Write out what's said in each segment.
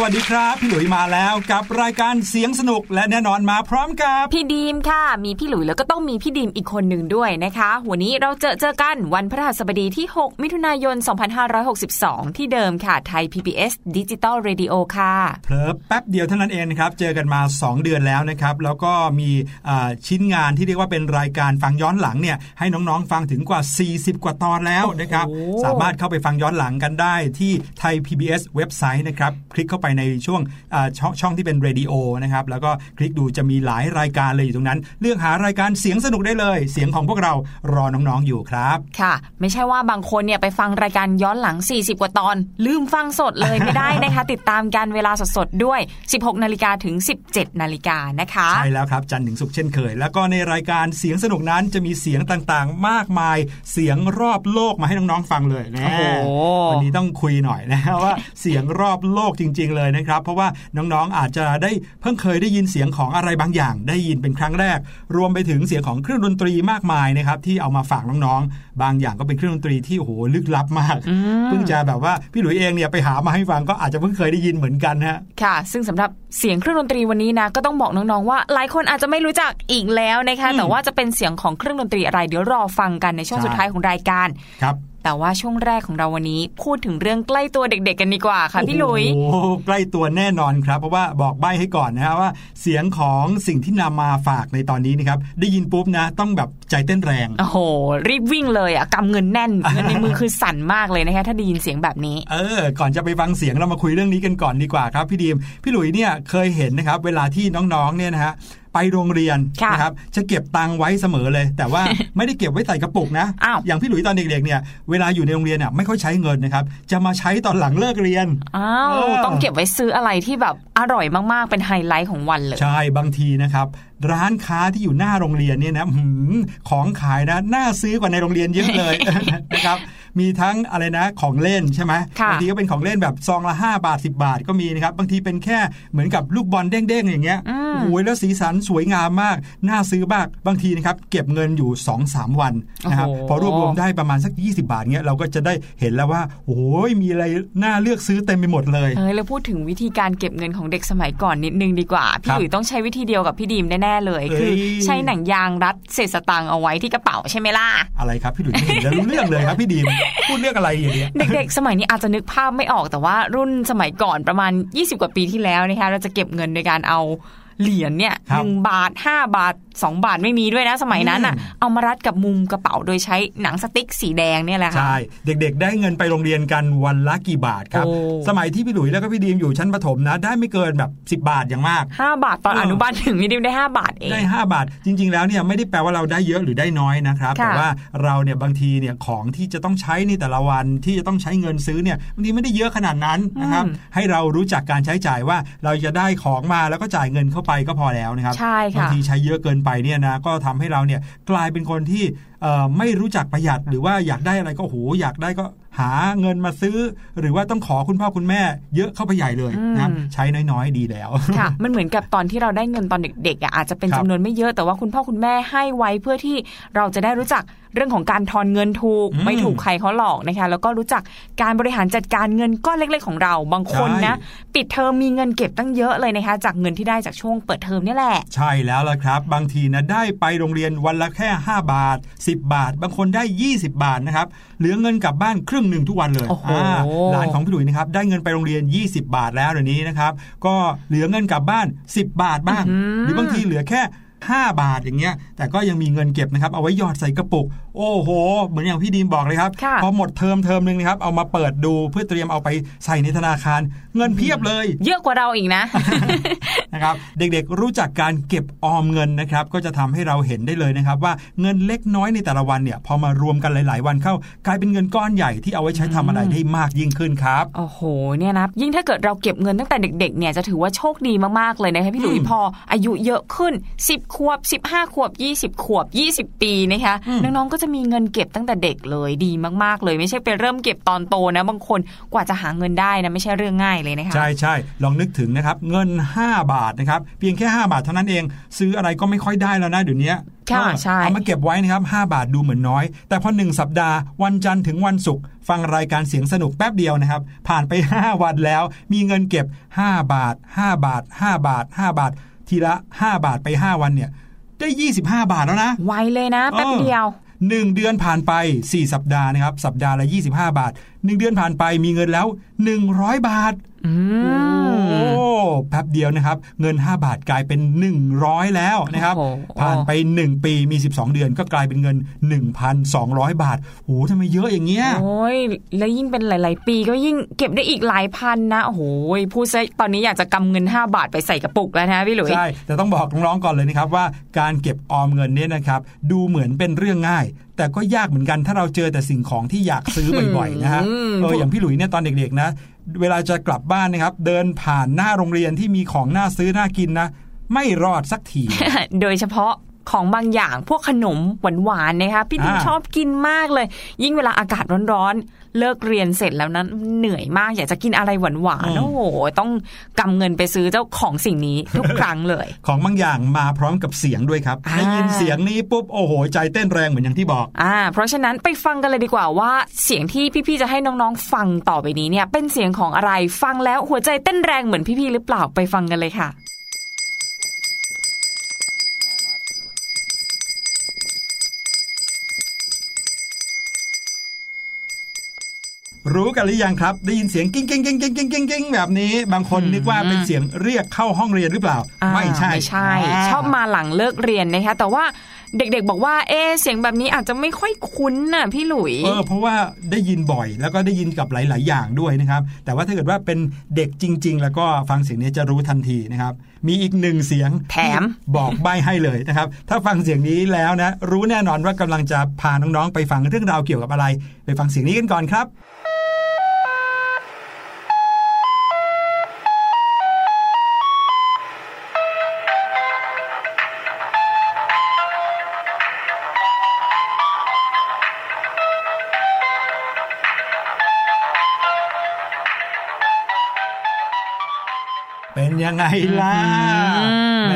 สวัสดีครับ พี่หลุยมาแล้วกับรายการเสียงสนุกและแน่นอนมาพร้อมกับพี่ดีมค่ะ มีพี่หลุยแล้วก็ต้องมีพี่ดีมอีกคนหนึ่งด้วยนะคะ วันนี้เราเจอเจอกันวันพฤหัสบดีที่ 6 มิถุนายน 2562 ที่เดิมค่ะไทย PBS Digital Radio ค่ะเผลอแป๊บเดียวเท่านั้นเองนะครับ เจอกันมา 2 เดือนแล้วนะครับ แล้วก็มีอ่าชิ้นงานที่เรียกว่าเป็นรายการฟังย้อนหลังเนี่ยให้น้องๆฟังถึงกว่า 40 กว่าตอนแล้วนะครับโอ้โหสามารถเข้าไปฟังย้อนหลังกันได้ที่ไทย PBS เว็บไซต์นะครับคลิกเข้าไปในช่วงอ่าช่องช่องที่เป็นเรดิโอนะครับแล้วก็คลิกดูจะมีหลายรายการเลยอยู่ตรงนั้น เลือกหารายการเสียงสนุกได้เลย เสียงของพวกเรารอน้องๆอยู่ครับ ค่ะ ไม่ใช่ว่าบางคนเนี่ยไปฟังรายการย้อนหลัง 40 กว่าตอน ลืมฟังสดเลยไม่ได้นะคะ ติดตามกันเวลาสดๆด้วย 16นาฬิกาถึง 17นาฬิกานะคะใช่แล้วครับจันทร์ถึงศุกร์เช่นเคย แล้วก็ในรายการเสียงสนุกนั้นจะมีเสียงต่างๆ มากมาย เสียงรอบโลกมาให้น้องๆฟังเลยนะโอ้โหวันนี้ต้องคุยหน่อยนะว่าเสียงรอบโลกจริง ๆเลยนะครับ เพราะว่าน้องๆอาจจะได้เพิ่งเคยได้ยินเสียงของอะไรบางอย่าง ได้ยินเป็นครั้งแรก รวมไปถึงเสียงของเครื่องดนตรีมากมายนะครับที่เอามาฝากน้องๆ บางอย่างก็เป็นเครื่องดนตรีที่โอ้โหลึกลับมากเพิ่งจะแบบว่าพี่หลุยเองเนี่ยไปหามาให้ฟังก็อาจจะเพิ่งเคยได้ยินเหมือนกันฮะค่ะ ซึ่งสำหรับเสียงเครื่องดนตรีวันนี้นะก็ต้องบอกน้องๆว่า หลายคนอาจจะไม่รู้จักอีกแล้วนะคะอืมแต่ว่าจะเป็นเสียงของเครื่องดนตรีอะไรเดี๋ยวรอฟังกันในช่วงใช่สุดท้ายของรายการครับ แต่ว่าช่วงแรกของเราวันนี้พูดถึงเรื่องใกล้ตัวเด็ก ๆ กันดีกว่าค่ะพี่หลุยโอ้โหใกล้ตัวแน่นอนครับ เพราะว่าบอกใบ้ให้ก่อนนะฮะว่า เสียงของสิ่งที่นำมาฝากในตอนนี้นะครับได้ยินปุ๊บนะ ต้องแบบใจเต้นแรงโอ้โหรีบวิ่งเลยอะกำเงินแน่นเงินในมือคือสั่นมากเลยนะคะถ้าได้ยินเสียงแบบนี้ เออ ก่อนจะไปฟังเสียงเรามาคุยเรื่องนี้กันก่อนดีกว่าครับพี่ดีมพี่หลุยเนี่ยเคยเห็นนะครับ เวลาที่น้องๆเนี่ยนะฮะ ไปโรงเรียนค่ะนะครับจะเก็บตังค์ไว้เสมอเลย แต่ว่าไม่ได้เก็บไว้ใส่กระปุกนะอ้าวอย่างพี่หลุยตอนเด็กๆเนี่ยเวลาอยู่ในโรงเรียนเนี่ยไม่ค่อยใช้เงินนะครับจะมาใช้ตอนหลังเลิกเรียนอ้าวเออต้องเก็บไว้ซื้ออะไรที่แบบอร่อยมากๆเป็นไฮไลท์ของวันเลยใช่บางทีนะครับร้านค้าที่อยู่หน้าโรงเรียนเนี่ยนะหืมของขายนะน่าซื้อกว่าในโรงเรียนเยอะเลยนะครับ มีทั้งอะไรนะของเล่นใช่ไหมค่ะบางทีก็เป็นของเล่นแบบซองละ 5 บาท 10 บาทก็มีนะครับ บางทีเป็นแค่เหมือนกับลูกบอลเด้งๆอย่างเงี้ยอืมโอ้ยแล้วสีสันสวยงามมาก น่าซื้อมาก บางทีนะครับเก็บเงินอยู่ 2-3 วันนะครับโอ้โหพอรวบรวมได้ประมาณสัก 20 บาทเงี้ยเราก็จะได้เห็นแล้วว่าโอ้ยมีอะไรน่าเลือกซื้อเต็มไปหมดเลยเออแล้วพูดถึงวิธีการเก็บเงินของเด็กสมัยก่อนนิดนึงดีกว่า พี่ครับหลุยต้องใช้วิธีเดียวกับพี่ดีมแน่ๆเลยเอ้ยคือใช้หนังยางรัดเศษสตางค์เอาไว้ที่กระเป๋าใช่ไหมล่ะอะไรครับพี่หลุยไม่เห็นจะรู้เรื่องเลยครับพี่ดีมพูดเรื่องอะไรอย่างเงี้ยเด็กๆ สมัยนี้อาจจะนึกภาพไม่ออกแต่ว่ารุ่นสมัยก่อนประมาณ 20 กว่าปีที่แล้วนะคะเราจะเก็บเงินโดยการเอา เหรียญเนี่ยครับหนึ่งบาท5บาท2บาทไม่มีด้วยนะสมัยนั้นอะอืมเอามารัดกับมุมกระเป๋าโดยใช้หนังสติ๊กสีแดงเนี่ยแหละค่ะใช่เด็กๆ ได้เงินไปโรงเรียนกันวันละกี่บาทครับโอ้สมัยที่พี่หลุยแล้วก็พี่ดีมอยู่ชั้นประถมนะ ได้ไม่เกินแบบ 10 บาทอย่างมาก 5 บาทตอนเออออนุบาลถึงนี่ดิมได้ 5 บาทเองได้ 5 บาท จริง ๆ แล้วเนี่ยไม่ได้แปลว่าเราได้เยอะหรือได้น้อยนะครับค่ะแต่ว่าเราเนี่ยบางทีเนี่ยของที่จะต้องใช้ในแต่ละวันที่จะต้องใช้เงินซื้อเนี่ยบางทีไม่ได้เยอะขนาดนั้นนะครับอืมให้เรารู้จักการใช้จ่ายว่าเราจะได้ของมาแล้วก็จ่ายเงินเข้าไปก็พอแล้วนะครับใช่บางค่ะทีใช้เยอะเกินไปเนี่ยนะก็ทำให้เราเนี่ยกลายเป็นคนที่เอ่อไม่รู้จักประหยัดหรือว่าอยากได้อะไรก็โอ้โหอยากได้ก็หาเงินมาซื้อ หรือว่าต้องขอคุณพ่อคุณแม่ เยอะเข้าไปใหญ่เลยนะครับอืมใช้น้อยๆดีแล้วค่ะมันเหมือนกับตอนที่เราได้เงินตอนเด็กๆอะอาจจะเป็นครับจำนวนไม่เยอะแต่ว่าคุณพ่อคุณแม่ให้ไว้เพื่อที่เราจะได้รู้จัก เรื่องของการทอนเงินถูกอืมไม่ถูกใครเขาหลอกนะคะ แล้วก็รู้จักการบริหารจัดการเงินก้อนเล็ก ๆ ของเรา บางคนนะใช่ปิดเทอมมีเงินเก็บตั้งเยอะเลยนะคะ จากเงินที่ได้จากช่วงเปิดเทอมนี่แหละ ใช่แล้วล่ะครับ บางทีนะได้ไปโรงเรียนวันละแค่ 5 บาท 10 บาท บางคนได้ 20 บาทนะครับ เหลือเงินกลับบ้านครึ่งหนึ่งทุกวันเลยโอ้โหอ่าหลานของพี่หลุยนะครับ ได้เงินไปโรงเรียน 20 บาทแล้วเดี๋ยวนี้นะครับ ก็เหลือเงินกลับบ้าน 10 บาทบ้าง หรือบางทีเหลือแค่ 5 บาทอย่างเงี้ยแต่ก็ยังมีเงินเก็บนะครับเอาไว้หยอดใส่กระปุก โอ้โห เหมือนอย่างพี่ดีมบอกเลยครับค่ะพอหมดเทอมเทอมหนึ่งนะครับ เอามาเปิดดูเพื่อเตรียมเอาไปใส่ในธนาคาร เงินเพียบเลย เยอะกว่าเราอีกนะนะครับ เด็กๆรู้จักการเก็บออมเงินนะครับ ก็จะทำให้เราเห็นได้เลยนะครับ ว่าเงินเล็กน้อยในแต่ละวันเนี่ย พอมารวมกันหลาย ๆ วันเข้ากลายเป็นเงินก้อนใหญ่ที่เอาไว้ใช้ทำอะไรได้มากยิ่งขึ้นครับ โอ้โห เนี่ยนะ ยิ่งถ้าเกิดเราเก็บเงินตั้งแต่เด็ก ๆ เนี่ยจะถือว่าโชคดีมากๆเลยนะคะพี่หลุยอืมพออายุเยอะขึ้น 10 ขวบ 15 ขวบ 20 ขวบ 20 ปีนะคะอืมน้องๆก็จะมีเงินเก็บตั้งแต่เด็กเลยดีมาก ๆ เลย ไม่ใช่ไปเริ่มเก็บตอนโตนะ บางคนกว่าจะหาเงินได้นะไม่ใช่เรื่องง่ายเลยนะคะใช่ใช่ลองนึกถึงนะครับ เงิน 5 บาทนะครับเพียงแค่ 5 บาทเท่านั้นเอง ซื้ออะไรก็ไม่ค่อยได้แล้วนะเดี๋ยวนี้ค่ะเออใช่เอามาเก็บไว้นะครับ 5 บาทดูเหมือนน้อย แต่พอหนึ่งสัปดาห์ วันจันทร์ถึงวันศุกร์ฟังรายการเสียงสนุกแป๊บเดียวนะครับ ผ่านไป 5 วันแล้ว มีเงินเก็บ 5 บาท 5 บาท 5 บาท 5 บาท ทีละ 5 บาทไป 5 วันเนี่ยได้ 25 บาทแล้วนะ ไวเลยนะ แป๊บเดียว หนึ่งเดือนผ่านไป 4 สัปดาห์นะครับ สัปดาห์ละ 25 บาท 1 เดือนผ่านไปมีเงินแล้ว 100 บาทอืม โอ้แป๊บเดียวนะครับ เงิน 5 บาทกลายเป็น 100 แล้วนะครับโอ้โหผ่านไป 1 ปีมี 12 เดือนก็กลายเป็นเงิน 1,200 บาทโอ้ทำไมเยอะอย่างเงี้ยโอ้ยแล้วยิ่งเป็นหลาย ๆ ปีก็ยิ่งเก็บได้อีกหลายพันนะโอ้โหพูดซะตอนนี้อยากจะกำเงิน 5 บาทไปใส่กระปุกแล้วนะพี่หลุยใช่แต่ต้องบอกน้องๆก่อนเลยนะครับว่าการเก็บออมเงินเนี่ยนะครับ ดูเหมือนเป็นเรื่องง่าย แต่ก็ยากเหมือนกันถ้าเราเจอแต่สิ่งของที่อยากซื้อบ่อยๆนะฮะอืมเอออย่างพี่หลุยเนี่ยตอนเด็กๆนะ เวลาจะกลับบ้านนะครับ เดินผ่านหน้าโรงเรียนที่มีของน่าซื้อน่ากินนะ ไม่รอดสักที โดยเฉพาะของบางอย่างพวกขนมหวานๆนะคะพี่ดิมอ่าชอบกินมากเลย ยิ่งเวลาอากาศร้อนๆ เลิกเรียนเสร็จแล้วนั้นเหนื่อยมากอยากจะกินอะไรหวานๆโอ้โหต้องกำเงินไปซื้อเจ้าของสิ่งนี้ทุกครั้งเลย ของบางอย่างมาพร้อมกับเสียงด้วยครับอ่าได้ยินเสียงนี้ปุ๊บโอ้โห ใจเต้นแรงเหมือนอย่างที่บอกอ่าเพราะฉะนั้นไปฟังกันเลยดีกว่าว่า เสียงที่พี่ๆจะให้น้องๆฟังต่อไปนี้เนี่ย เป็นเสียงของอะไรฟังแล้วหัวใจเต้นแรงเหมือนพี่ๆหรือเปล่าไปฟังกันเลยค่ะ รู้กันหรือยังครับ ได้ยินเสียงกิ้งกิ้งกิ้งกิ้งกิ้งกิ้งกิ้งแบบนี้ บางคนนึกว่าเป็นเสียงเรียกเข้าห้องเรียนหรือเปล่าอ่าไม่ใช่ไม่ใช่าชอบมาหลังเลิกเรียนนะคะแต่ว่า เด็กๆ บอกว่าเอะเสียงแบบนี้อาจจะไม่ค่อยคุ้นน่ะพี่หลุย เออเพราะว่าได้ยินบ่อยแล้วก็ได้ยินกับหลาย ๆ อย่างด้วยนะครับ แต่ว่าถ้าเกิดว่าเป็นเด็กจริง ๆ แล้วก็ฟังเสียงนี้จะรู้ทันทีนะครับ มีอีกหนึ่งเสียงแถมที่บอกใบให้เลยนะครับ ถ้าฟังเสียงนี้แล้วนะ รู้แน่นอนว่ากำลังจะพาน้อง ๆ ไปฟังเรื่องราวเกี่ยวกับอะไร ไปฟังเสียงนี้กันก่อนครับ เป็นยังไงล่ะอืมแหม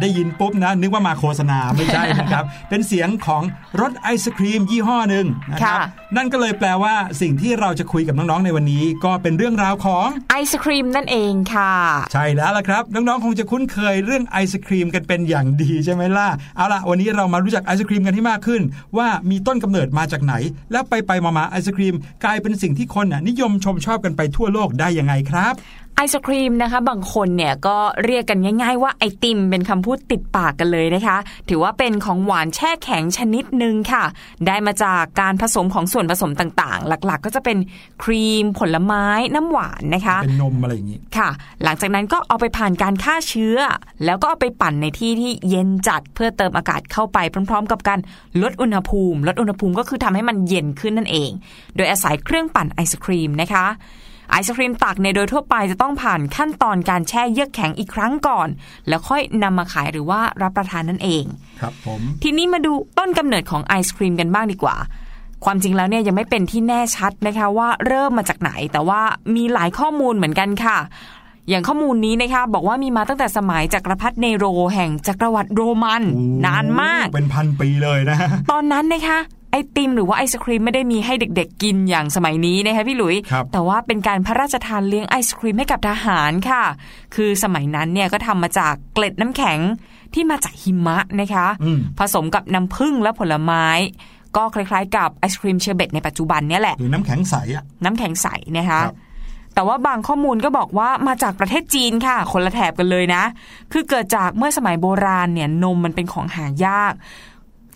ได้ยินปุ๊บนะ นึกว่ามาโฆษณาไม่ใช่นะครับ เป็นเสียงของรถไอศครีมยี่ห้อหนึ่งนะครับค่ะนั่นก็เลยแปลว่าสิ่งที่เราจะคุยกับน้องๆในวันนี้ ก็เป็นเรื่องราวของไอศครีมนั่นเองค่ะ ใช่แล้วล่ะครับ น้องๆคงจะคุ้นเคยเรื่องไอศครีมกันเป็นอย่างดีใช่ไหมล่ะเอาล่ะวันนี้เรามารู้จักไอศครีมกันให้มากขึ้น ว่ามีต้นกำเนิดมาจากไหน แล้วไปไปๆมาๆไอศครีม กลายเป็นสิ่งที่คนน่ะนิยมชมชอบกันไปทั่วโลกได้ยังไงครับ ไอศครีมนะคะ บางคนเนี่ยก็เรียกกันง่ายๆว่าไอติมเป็นคำพูดติดปากกันเลยนะคะ ถือว่าเป็นของหวานแช่แข็งชนิดหนึ่งค่ะ ได้มาจากการผสมของส่วนผสมต่างๆ หลักๆ ก็จะเป็นครีม ผลไม้น้ำหวานนะคะ เป็นนมอะไรอย่างนี้ค่ะ หลังจากนั้นก็เอาไปผ่านการฆ่าเชื้อ แล้วก็เอาไปปั่นในที่ที่เย็นจัดเพื่อเติมอากาศเข้าไปพร้อม ๆ กับการลดอุณหภูมิ ลดอุณหภูมิก็คือทำให้มันเย็นขึ้นนั่นเอง โดยอาศัยเครื่องปั่นไอศครีมนะคะ ไอศครีมตักในยโดยทั่วไปจะต้องผ่านขั้นตอนการแช่เยือกแข็งอีกครั้งก่อน แล้วค่อยนำมาขายหรือว่ารับประทานนั่นเอง ครับผมทีนี้มาดูต้นกำเนิดของไอศครีมกันบ้างดีกว่า ความจริงแล้วเนี่ยยังไม่เป็นที่แน่ชัดนะคะว่าเริ่มมาจากไหน แต่ว่ามีหลายข้อมูลเหมือนกันค่ะอย่างข้อมูลนี้นะคะบอกว่ามีมาตั้งแต่สมัยจักรพรรดิเนโรแห่งจักรวรรดิโรมันโอ้นานมากเป็นพันปีเลยนะ ตอนนั้นนะคะ ไอติมหรือว่าไอศครีมไม่ได้มีให้เด็ก ๆ กินอย่างสมัยนี้นะคะพี่หลุยครับแต่ว่าเป็นการพระราชทานเลี้ยงไอศครีมให้กับทหารค่ะ คือสมัยนั้นเนี่ยก็ทำมาจากเกล็ดน้ำแข็งที่มาจากหิมะนะคะอืมผสมกับน้ำผึ้งและผลไม้ ก็คล้ายๆ กับไอศครีมเชอร์เบตในปัจจุบันเนี่ยแหละหรือน้ำแข็งใสอะน้ำแข็งใสนะคะครับแต่ว่าบางข้อมูลก็บอกว่ามาจากประเทศจีนค่ะ คนละแถบกันเลยนะ คือเกิดจากเมื่อสมัยโบราณเนี่ยนมมันเป็นของหายาก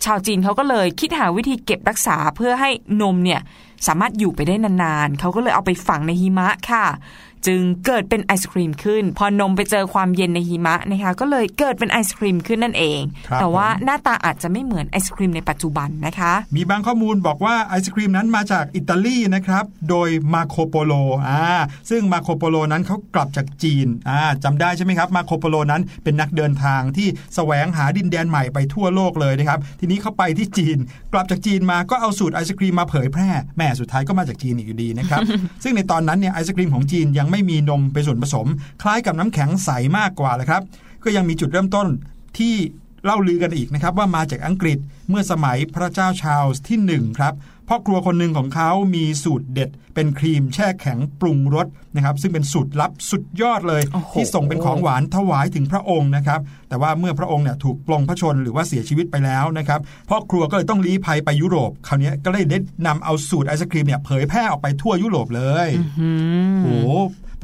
ชาวจีนเขาก็เลยคิดหาวิธีเก็บรักษาเพื่อให้นมเนี่ยสามารถอยู่ไปได้นานๆ เขาก็เลยเอาไปฝังในหิมะค่ะ จึงเกิดเป็นไอศครีมขึ้น พอนมไปเจอความเย็นในหิมะนะคะก็เลยเกิดเป็นไอศครีมขึ้นนั่นเองครับแต่ว่าผมหน้าตาอาจจะไม่เหมือนไอศครีมในปัจจุบันนะคะ มีบางข้อมูลบอกว่าไอศครีมนั้นมาจากอิตาลีนะครับ โดยมาโคโปโลอ่าซึ่งมาโคโปโลนั้นเขากลับจากจีนอ่าจำได้ใช่ไหมครับมาโคโปโลนั้นเป็นนักเดินทางที่แสวงหาดินแดนใหม่ไปทั่วโลกเลยนะครับ ทีนี้เขาไปที่จีน กลับจากจีนมาก็เอาสูตรไอศครีมมาเผยแพร่แม่สุดท้ายก็มาจากจีนอีกอยู่ดีนะครับ ซึ่งในตอนนั้นเนี่ยไอศครีมของจีนยังไม่มีนมเป็นส่วนผสม คล้ายกับน้ำแข็งใสมากกว่าเลยครับ ก็ยังมีจุดเริ่มต้นที่เล่าลือกันอีกนะครับว่ามาจากอังกฤษเมื่อสมัยพระเจ้าชาร์ลส์ที่หนึ่งครับพ่อครัวคนหนึ่งของเขามีสูตรเด็ด เป็นครีมแช่แข็งปรุงรสนะครับซึ่งเป็นสูตรลับสุดยอดเลยโอ้โหที่ส่งเป็นของหวานถวายถึงพระองค์นะครับแต่ว่าเมื่อพระองค์เนี่ยถูกปลงพระชนหรือว่าเสียชีวิตไปแล้วนะครับพ่อครัวก็เลยต้องลี้ภัยไปยุโรปคราวนี้ก็เลยได้นำเอาสูตรไอศครีมเนี่ยเผยแพร่ออกไปทั่วยุโรปเลยอืมโอ้โห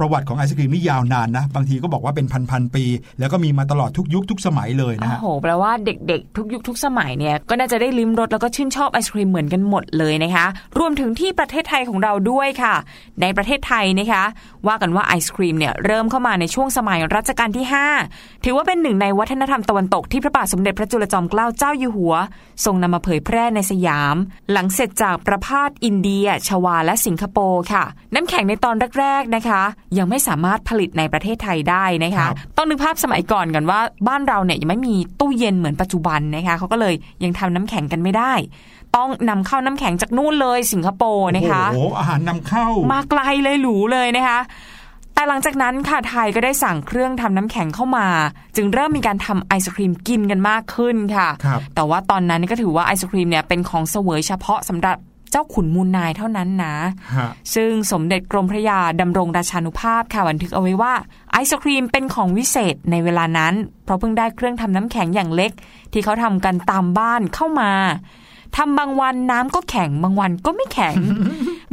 ประวัติของไอศครีมนี่ยาวนานนะ บางทีก็บอกว่าเป็นพันๆปี แล้วก็มีมาตลอดทุกยุคทุกสมัยเลยนะโอ้ฮะโหแปลว่าเด็กๆ ทุกยุคทุกสมัยเนี่ยก็น่าจะได้ลิ้มรสแล้วก็ชื่นชอบไอศครีมเหมือนกันหมดเลยนะคะ รวมถึงที่ประเทศไทยของเราด้วยค่ะ ในประเทศไทยนะคะว่ากันว่าไอศครีมเนี่ยเริ่มเข้ามาในช่วงสมัยรัชกาลที่ 5 ถือว่าเป็นหนึ่งในวัฒนธรรมตะวันตกที่พระบาทสมเด็จพระจุลจอมเกล้าเจ้าอยู่หัว ทรงนำมาเผยแพร่ในสยาม หลังเสร็จจากประพาสอินเดีย ชวาและสิงคโปร์ค่ะ น้ำแข็งในตอนแรกๆนะคะ ยังไม่สามารถผลิตในประเทศไทยได้นะคะครับต้องนึกภาพสมัยก่อนกันว่าบ้านเราเนี่ยยังไม่มีตู้เย็นเหมือนปัจจุบันนะคะเขาก็เลยยังทำน้ำแข็งกันไม่ได้ ต้องนำเข้าน้ำแข็งจากนู่นเลยสิงคโปร์นะคะโอ้โหอาหารนำเข้า มาไกลเลยหรูเลยนะคะแต่หลังจากนั้นค่ะไทยก็ได้สั่งเครื่องทำน้ำแข็งเข้ามา จึงเริ่มมีการทำไอศครีมกินกันมากขึ้นค่ะครับแต่ว่าตอนนั้นก็ถือว่าไอศครีมเนี่ยเป็นของเสวยเฉพาะสำหรับเจ้าขุนมูลนายเท่านั้นนะฮะซึ่งสมเด็จกรมพระยาดำรงราชานุภาพค่ะบันทึกเอาไว้ว่าไอศครีมเป็นของวิเศษในเวลานั้น เพราะเพิ่งได้เครื่องทำน้ำแข็งอย่างเล็ก ที่เขาทำกันตามบ้านเข้ามา ทำบางวันน้ำก็แข็งบางวันก็ไม่แข็ง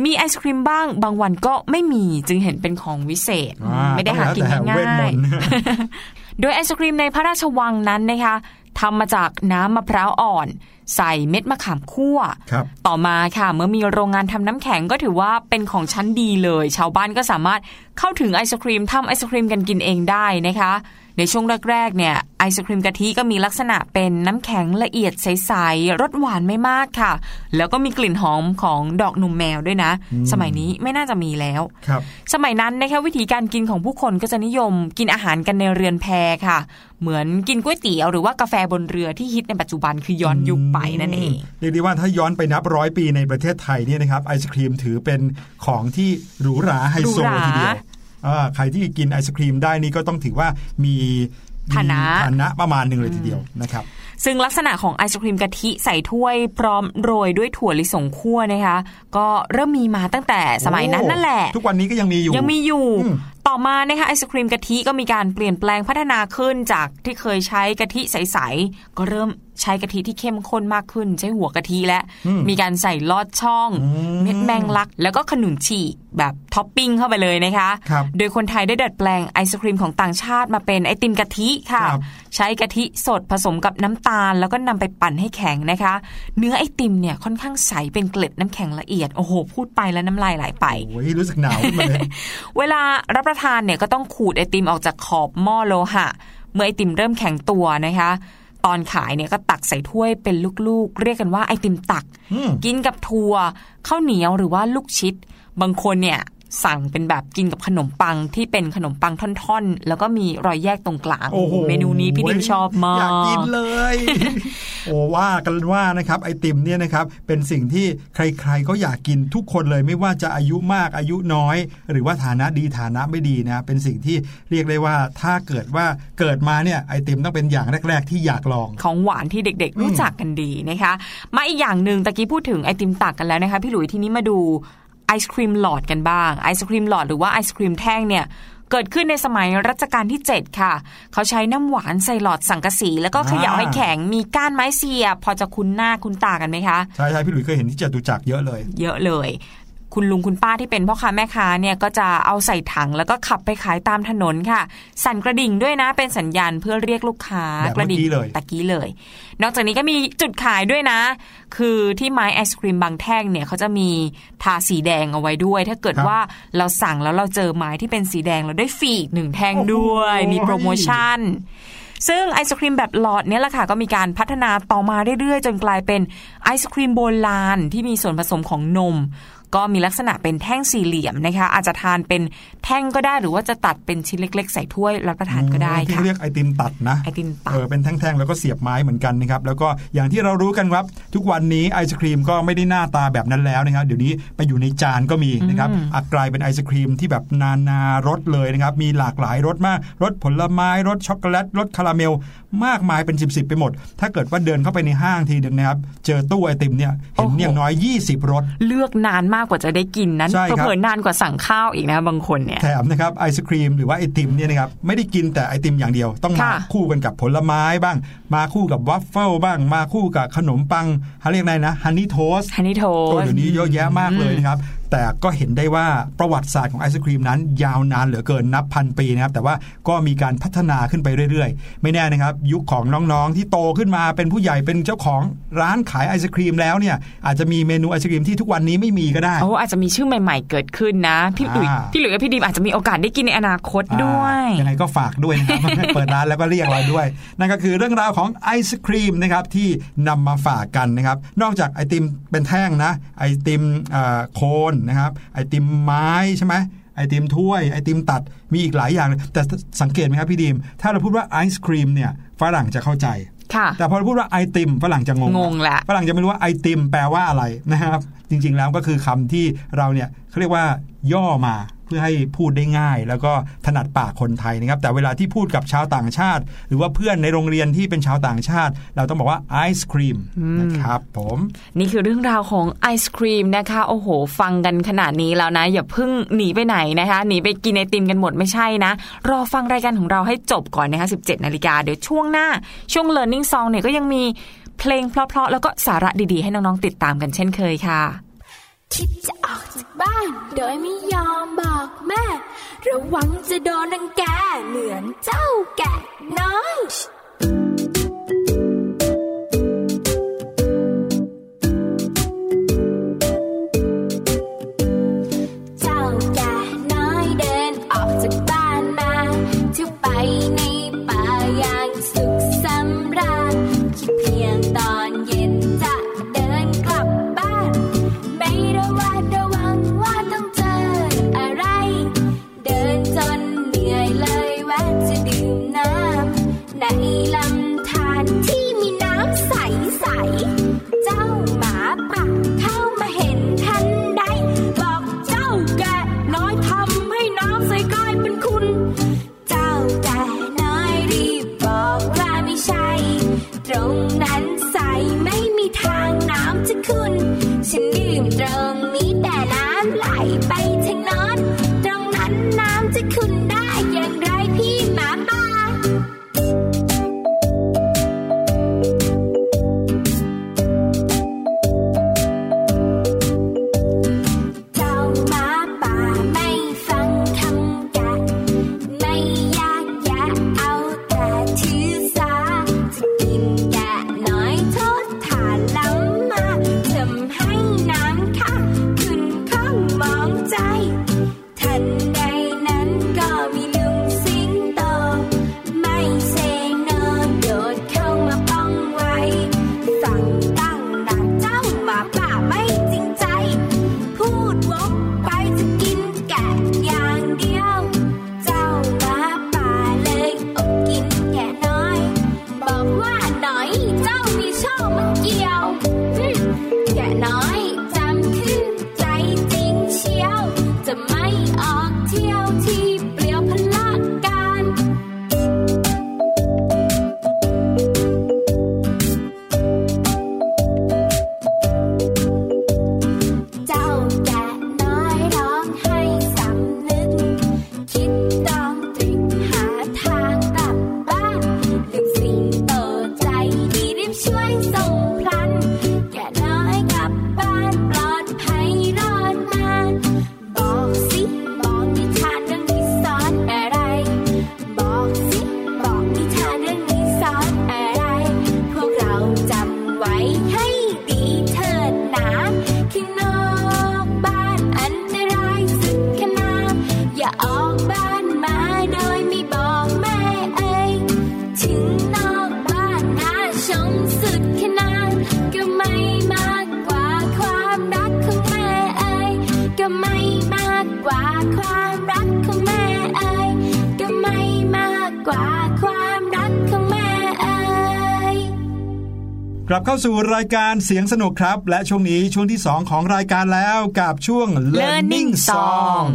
มีไอศครีมบ้าง บางวันก็ไม่มีจึงเห็นเป็นของวิเศษอ่าไม่ได้หากินต้องแล้วแต่เวทง่ามยนต์ๆโดยไอศครีมในพระราชวังนั้นนะคะทำมาจากน้ำมะพร้าวอ่อน ใส่เม็ดมะขามคั่วครับต่อมาค่ะ เมื่อมีโรงงานทำน้ำแข็งก็ถือว่าเป็นของชั้นดีเลย ชาวบ้านก็สามารถเข้าถึงไอศครีมทำไอศครีมกันกินเองได้นะคะ ในช่วงแรกๆเนี่ยไอศครีมกะทิก็มีลักษณะเป็นน้ำแข็งละเอียดใสๆรสหวานไม่มากค่ะ แล้วก็มีกลิ่นหอมของดอกนมแมวด้วยนะ สมัยนี้ไม่น่าจะมีแล้วครับสมัยนั้นนะคะวิธีการกินของผู้คนก็จะนิยมกินอาหารกันในเรือนแพค่ะ เหมือนกินก๋วยเตี๋ยวหรือว่ากาแฟบนเรือที่ฮิตในปัจจุบันคือย้อนยุคไปนั่นเองเรียกได้ว่าถ้าย้อนไปนับร้อยปีในประเทศไทยเนี่ยนะครับไอศครีมถือเป็นของที่หรูหราไฮโซหรูหราทีเดียวอ่า ใครที่กินไอศครีมได้นี่ก็ต้องถือว่ามีมีฐานะฐานะประมาณหนึ่งเลยทีเดียวนะครับซึ่งลักษณะของไอศครีมกะทิใส่ถ้วยพร้อมโรยด้วยถั่วลิสงคั่วนะคะ ก็เริ่มมีมาตั้งแต่สมัยนั้นนั่นแหละ ทุกวันนี้ก็ยังมีอยู่ยังมีอยู่อืมต่อมานะคะไอศครีมกะทิก็มีการเปลี่ยนแปลงพัฒนาขึ้นจากที่เคยใช้กะทิใสๆก็เริ่ม ใช้กะทิที่เข้มข้นมากขึ้น ใช้หัวกะทิและอืมมีการใส่ลอดช่องอืมเม็ดแมงลัก แล้วก็ขนุนฉีกแบบท็อปปิ้งเข้าไปเลยนะคะครับโดยคนไทยได้ดัดแปลงไอศครีมของต่างชาติมาเป็นไอติมกะทิค่ะครับใช้กะทิสดผสมกับน้ำตาล แล้วก็นำไปปั่นให้แข็งนะคะ เนื้อไอติมเนี่ยค่อนข้างใสเป็นเกล็ดน้ำแข็งละเอียดโอ้โหพูดไปแล้วน้ำลายไหลไปโอ้ยรู้สึกหนาวขึ้นมาเลยเวลารับประทานเนี่ยก็ต้องขูดไอติมออกจากขอบหม้อโลหะ เมื่อไอติมเริ่มแข็งตัวนะคะ ตอนขายเนี่ยก็ตักใส่ถ้วยเป็นลูกๆ เรียกกันว่าไอติมตักอืมกินกับถั่วข้าวเหนียวหรือว่าลูกชิด บางคนเนี่ย สั่งเป็นแบบกินกับขนมปังที่เป็นขนมปังท่อนๆ แล้วก็มีรอยแยกตรงกลางโอ้โหเมนูนี้พี่ดิมชอบมากอยากกินเลย โอ้ว่ากันว่านะครับไอติมเนี่ยนะครับเป็นสิ่งที่ใครๆก็อยากกินทุกคนเลยไม่ว่าจะอายุมากอายุน้อย หรือว่าฐานะดีฐานะไม่ดีนะ เป็นสิ่งที่เรียกได้ว่าถ้าเกิดว่าเกิดมาเนี่ยไอติมต้องเป็นอย่างแรก ๆ ที่อยากลอง ของหวานที่เด็ก ๆ รู้จักกันดีนะคะ มาอีกอย่างหนึ่งตะกี้พูดถึงไอติมตักกันแล้วนะคะพี่หลุยทีนี้มาดู ไอศครีมหลอดกันบ้างไอศครีมหลอดหรือว่าไอศครีมแท่งเนี่ยเกิดขึ้นในสมัยรัชกาลที่ 7 ค่ะ เขาใช้น้ำหวานใส่หลอดสังกะสี แล้วก็เขย่าอ่าให้แข็งมีก้านไม้เสียบพอจะคุ้นหน้าคุ้นตากันไหมคะ ใช่ใช่พี่หลุยส์เคยเห็นที่จตุจักรเยอะเลย เยอะเลย คุณลุงคุณป้าที่เป็นพ่อค้าแม่ค้าเนี่ยก็จะเอาใส่ถังแล้วก็ขับไปขายตามถนนค่ะ สั่นกระดิ่งด้วยนะเป็นสัญญาณเพื่อเรียกลูกค้าแบบกระดิ่งเมื่อกี้เลยตะกี้เลย นอกจากนี้ก็มีจุดขายด้วยนะ คือที่ไม้ไอศครีมบางแท่งเนี่ยเขาจะมีทาสีแดงเอาไว้ด้วย ถ้าเกิดว่าเราสั่งแล้วเราเจอไม้ที่เป็นสีแดงเราได้ฟรีอีกหนึ่งแท่งด้วย มีโปรโมชั่นซึ่งไอศครีมแบบหลอดเนี่ยแหละค่ะก็มีการพัฒนาต่อมาเรื่อยๆ จนกลายเป็นไอศครีมโบราณที่มีส่วนผสมของนม ก็มีลักษณะเป็นแท่งสี่เหลี่ยมนะคะ อาจจะทานเป็นแท่งก็ได้หรือว่าจะตัดเป็นชิ้นเล็ก ๆ ใส่ถ้วยรับประทานก็ได้ที่ค่ะเรียกไอติมตัดนะไอติมตัดเออเป็นแท่งๆแล้วก็เสียบไม้เหมือนกันนะครับแล้วก็อย่างที่เรารู้กันครับ ทุกวันนี้ไอศครีมก็ไม่ได้หน้าตาแบบนั้นแล้วนะครับเดี๋ยวนี้ไปอยู่ในจานก็มีนะครับอักกลายเป็นไอศครีมที่แบบนานารสเลยนะครับมีหลากหลายรสมากรสผลไม้รสช็อกโกแลตรสคาราเมล มากมายเป็น 10บๆไปหมด ถ้าเกิดว่าเดินเข้าไปในห้างทีหนึ่งนะครับ เจอตู้ไอติมเนี่ยเห็นโอ้โหอย่างน้อย 20รสเลือกนานมากกว่าจะได้กินนั้นใช่ครับเผลอๆนานกว่าสั่งข้าวอีกนะบางคนเนี่ยแถมนะครับไอศกรีมหรือว่าไอติมเนี่ยนะครับไม่ได้กินแต่ไอติมอย่างเดียว ต้องมาค่ะคู่กันกับผลไม้บ้าง มาคู่กับวาฟเฟิลบ้าง มาคู่กับขนมปังเขาเรียกอะไรนะ honey toast honey toast โอ้เดี๋ยวนี้เยอะแยะมากเลยนะครับ แต่ก็เห็นได้ว่าประวัติศาสตร์ของไอศกรีมนั้น ยาวนานเหลือเกินนับพันปีนะครับแต่ว่าก็มีการพัฒนาขึ้นไปเรื่อยๆ ไม่แน่นะครับ ยุคของน้องๆ ที่โตขึ้นมาเป็นผู้ใหญ่เป็นเจ้าของร้านขายไอศกรีมแล้วเนี่ยอาจจะมีเมนูไอศกรีมที่ทุกวันนี้ไม่มีก็ได้โอ้อาจจะมีชื่อใหม่ ๆ เกิดขึ้นนะพี่หลุยอ่าพี่หลุยกับพี่ดิมอาจจะมีโอกาสได้กินในอนาคตด้วยอ่ายังไงก็ฝากด้วยนะครับเปิดร้านแล้วก็เรียกเราด้วย นั่นก็คือเรื่องราวของไอศครีมนะครับที่นำมาฝากกันนะครับนอกจากไอติมเป็นแท่งนะไอติมเอ่อโคนนะครับ ไอติมไม้ใช่ไหมไอติมถ้วยไอติมตัดมีอีกหลายอย่างเลยแต่สังเกตไหมครับพี่ดีม ถ้าเราพูดว่าไอศครีมเนี่ยฝรั่งจะเข้าใจค่ะแต่พอเราพูดว่าไอติมฝรั่งจะงงงงแหละฝรั่งจะไม่รู้ว่าไอติมแปลว่าอะไรนะครับ จริงๆแล้วก็คือคำที่เราเนี่ยเขาเรียกว่าย่อมา เพื่อให้พูดได้ง่าย แล้วก็ถนัดปากคนไทยนะครับ แต่เวลาที่พูดกับชาวต่างชาติ หรือว่าเพื่อนในโรงเรียนที่เป็นชาวต่างชาติ เราต้องบอกว่าไอศครีมนะครับผม นี่คือเรื่องราวของไอศครีมนะคะ โอ้โห ฟังกันขนาดนี้แล้วนะ อย่าเพิ่งหนีไปไหนนะคะหนีไปกินไอติมกันหมดไม่ใช่นะ รอฟังรายการของเราให้จบก่อนนะคะ 17 นาฬิกาเดี๋ยวช่วงหน้า ช่วง Learning Song เนี่ยก็ยังมีเพลงเพราะๆแล้วก็สาระดีๆ ให้น้องๆติดตามกันเช่นเคยค่ะ คิดจะออกจากบ้าน โดยไม่ยอมบอกแม่ ระวังจะโดนรังแกเหมือนเจ้าแกะน้อย cry, rock a กลับเข้าสู่รายการเสียงสนุกครับ และช่วงนี้ช่วงที่ 2 ของรายการแล้วกับช่วง Learning Song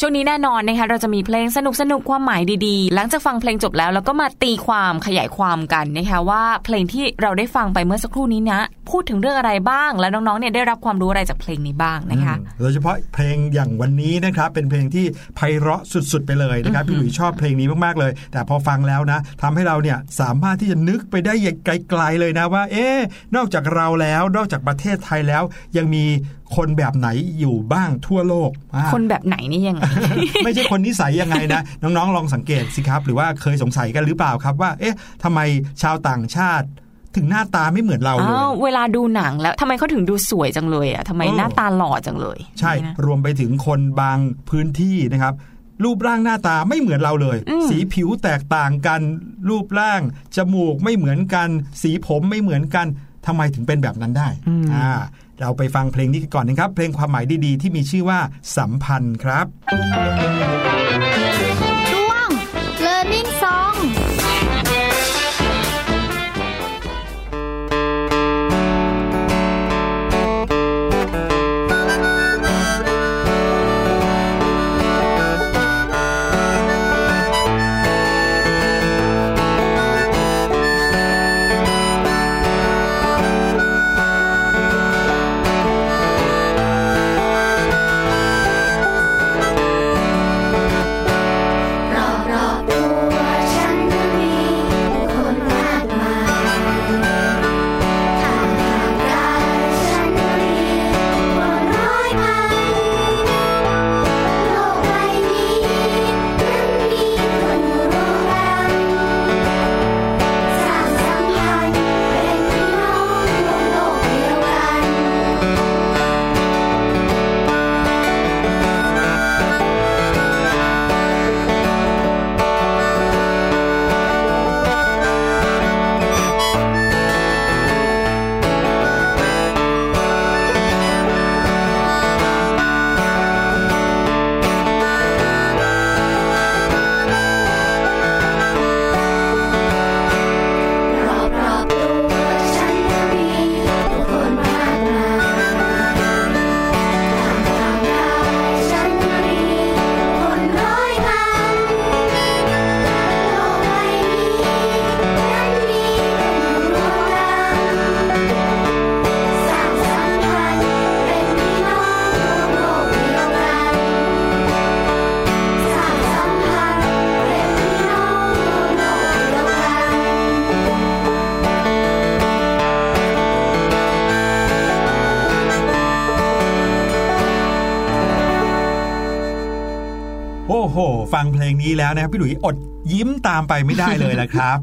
ช่วงนี้แน่นอนนะคะเราจะมีเพลงสนุกสนุกความหมายดีๆ หลังจากฟังเพลงจบแล้วเราก็มาตีความขยายความกันนะคะว่าเพลงที่เราได้ฟังไปเมื่อสักครู่นี้นะ พูดถึงเรื่องอะไรบ้าง และน้องๆเนี่ยได้รับความรู้อะไรจากเพลงนี้บ้างนะคะโดยเฉพาะเพลงอย่างวันนี้นะครับเป็นเพลงที่ไพเราะสุดๆ ไปเลยนะครับพี่หลุยส์ชอบเพลงนี้มากๆเลย แต่พอฟังแล้วนะทำให้เราเนี่ยสามารถที่จะนึกไปได้อย่างไกลๆเลยนะว่าเอ๊ะนอกจากเราแล้วนอกจากประเทศไทยแล้ว ยังมีคนแบบไหนอยู่บ้างทั่วโลกอ่าคนแบบไหนนี่ยังไง ไม่ใช่คนนิสัยยังไงนะ น้องๆ ลองสังเกตสิครับ หรือว่าเคยสงสัยกันหรือเปล่าครับว่า เอ๊ะทำไมชาวต่างชาติถึงหน้าตาไม่เหมือนเราเลยอ้าวเวลาดูหนังแล้วทำไมเขาถึงดูสวยจังเลยอะทำไมเออหน้าตาหล่อจังเลย ใช่นี่นะรวมไปถึงคนบางพื้นที่นะครับ รูปร่างหน้าตาไม่เหมือนเราเลยอืมสีผิวแตกต่างกัน รูปร่าง จมูกไม่เหมือนกัน สีผมไม่เหมือนกันทำไมถึงเป็นแบบนั้นได้อ่าเราไปฟังเพลงนี้กันก่อนนะครับ เพลงความหมายดีๆ ที่มีชื่อว่าสัมพันธ์ครับ งเพลงนี้แล้วนะครับพี่หลุยอดยิ้มตามไปไม่ได้เลยละครับ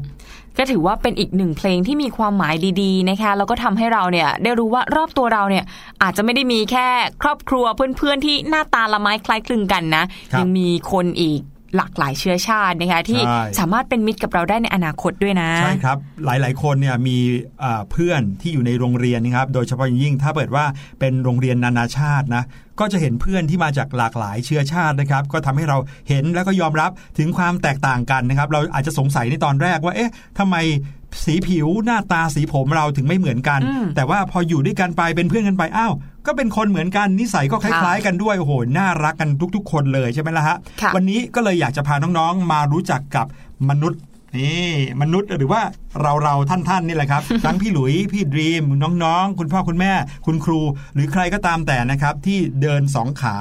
ก็ถือว่าเป็นอีกหนึ่งเพลงที่มีความหมายดีๆนะคะแล้วก็ทำให้เราเนี่ยได้รู้ว่ารอบตัวเราเนี่ยอาจจะไม่ได้มีแค่ครอบครัวเพื่อนๆที่หน้าตาละไม้คล้ายคลึงกันนะครับยังมีคนอีก หลากหลายเชื้อชาตินะคะที่ใช่สามารถเป็นมิตรกับเราได้ในอนาคตด้วยนะใช่ครับ หลายๆ คนเนี่ยมีอ่าเพื่อนที่อยู่ในโรงเรียนนะครับ โดยเฉพาะอย่างยิ่งถ้าเปิดว่าเป็นโรงเรียนนานาชาตินะก็จะเห็นเพื่อนที่มาจากหลากหลายเชื้อชาตินะครับ ก็ทำให้เราเห็นแล้วก็ยอมรับถึงความแตกต่างกันนะครับ เราอาจจะสงสัยในตอนแรกว่าเอ๊ะทำไม สีผิวหน้าตาสีผมเราถึงไม่เหมือนกันอืมแต่ว่าพออยู่ด้วยกันไปเป็นเพื่อนกันไปอ้าวก็เป็นคนเหมือนกันนิสัยก็คล้ายๆ กันด้วยโอ้โหน่ารักกันทุก ๆ คนเลยใช่ไหมล่ะฮะค่ะวันนี้ก็เลยอยากจะพาน้องๆมารู้จักกับมนุษย์นี่มนุษย์หรือว่าเราเราท่านท่านๆนี่แหละครับทั้งพี่หลุยพี่ดรีมน้องๆ คุณพ่อคุณแม่ คุณครู หรือใครก็ตามแต่นะครับ ที่เดินสองขา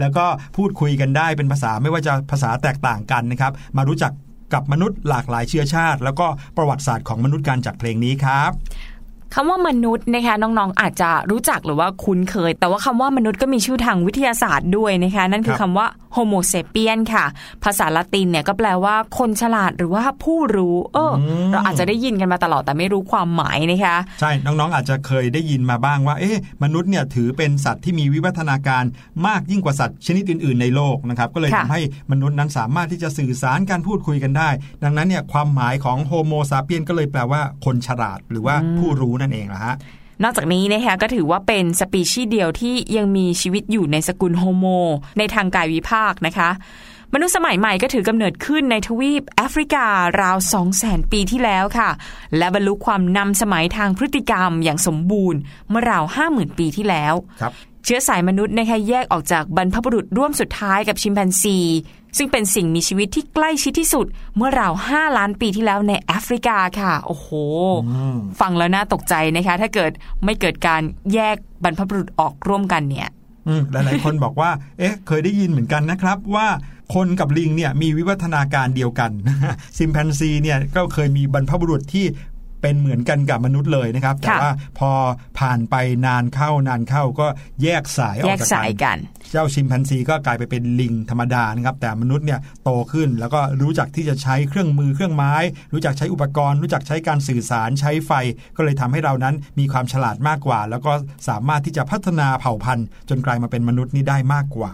แล้วก็พูดคุยกันได้เป็นภาษาไม่ว่าจะภาษาแตกต่างกันนะครับ มารู้จัก กับมนุษย์หลากหลายเชื้อชาติ แล้วก็ประวัติศาสตร์ของมนุษย์กันจากเพลงนี้ครับ คำว่ามนุษย์นะคะน้องๆอาจจะรู้จักหรือว่าคุ้นเคย แต่ว่าคำว่ามนุษย์ก็มีชื่อทางวิทยาศาสตร์ด้วยนะคะนั่นคือครัคำบว่า Homo sapien ค่ะ ภาษาละตินเนี่ยก็แปลว่าคนฉลาดหรือว่าผู้รู้เอออ เราอาจจะได้ยินกันมาตลอดแต่ไม่รู้ความหมายนะคะใช่น้องๆอาจจะเคยได้ยินมาบ้างว่า เอ๊ะมนุษย์เนี่ยถือเป็นสัตว์ที่มีวิวัฒนาการมากยิ่งกว่าสัตว์ชนิดอื่น ๆ ในโลกนะครับก็เลยค่ะทำให้มนุษย์นั้นสามารถที่จะสื่อสารการพูดคุยกันได้ ดังนั้นเนี่ยความหมายของโฮโมซาเปียนก็เลยแปลว่าคนฉลาดหรือว่าผู้รู้นั่นเองละฮะนอกจากนี้นะคะก็ถือว่าเป็นสปีชีส์เดียวที่ยังมีชีวิตอยู่ในสกุลโฮโม ในทางกายวิภาคนะคะ มนุษย์สมัยใหม่ก็ถือกำเนิดขึ้นในทวีปแอฟริการาว 2 0 0 0 0 0 ปีที่แล้วค่ะ และบรรลุความนำสมัยทางพฤติกรรมอย่างสมบูรณ์ เมื่อราว 50,000 ปีที่แล้ว ครับเชื้อสายมนุษย์นะคะแยกออกจากบรรพบุรุษร่วมสุดท้ายกับชิมแปนซี ซึ่งเป็นสิ่งมีชีวิตที่ใกล้ชิดที่สุด เมื่อราว 5 ล้านปีที่แล้วในแอฟริกาค่ะ โอ้โห ฟังแล้วน่าตกใจนะคะ ถ้าเกิดไม่เกิดการแยกบรรพบุรุษออกร่วมกันเนี่ยอืมหลายๆคนบอกว่า เอ๊ะ เคยได้ยินเหมือนกันนะครับว่าคนกับลิงเนี่ยมีวิวัฒนาการเดียวกันซิมแพนซีเนี่ยก็เคยมีบรรพบุรุษที่ เป็นเหมือนกันกับมนุษย์เลยนะครับ แต่ค่ะว่าพอผ่านไปนานเข้านานเข้าก็แยกสายอแยอกกจากสายกันกัน เจ้าชิมแปนซีก็กลายไปเป็นลิงธรรมดานะครับ แต่มนุษย์เนี่ยโตขึ้นแล้วก็รู้จักที่จะใช้เครื่องมือเครื่องไม้ รู้จักใช้อุปกรณ์ รู้จักใช้การสื่อสารใช้ไฟ ก็เลยทำให้เรานั้นมีความฉลาดมากกว่า แล้วก็สามารถที่จะพัฒนาเผ่าพันธุ์ จนกลายมาเป็นมนุษย์นี่ได้มากกว่า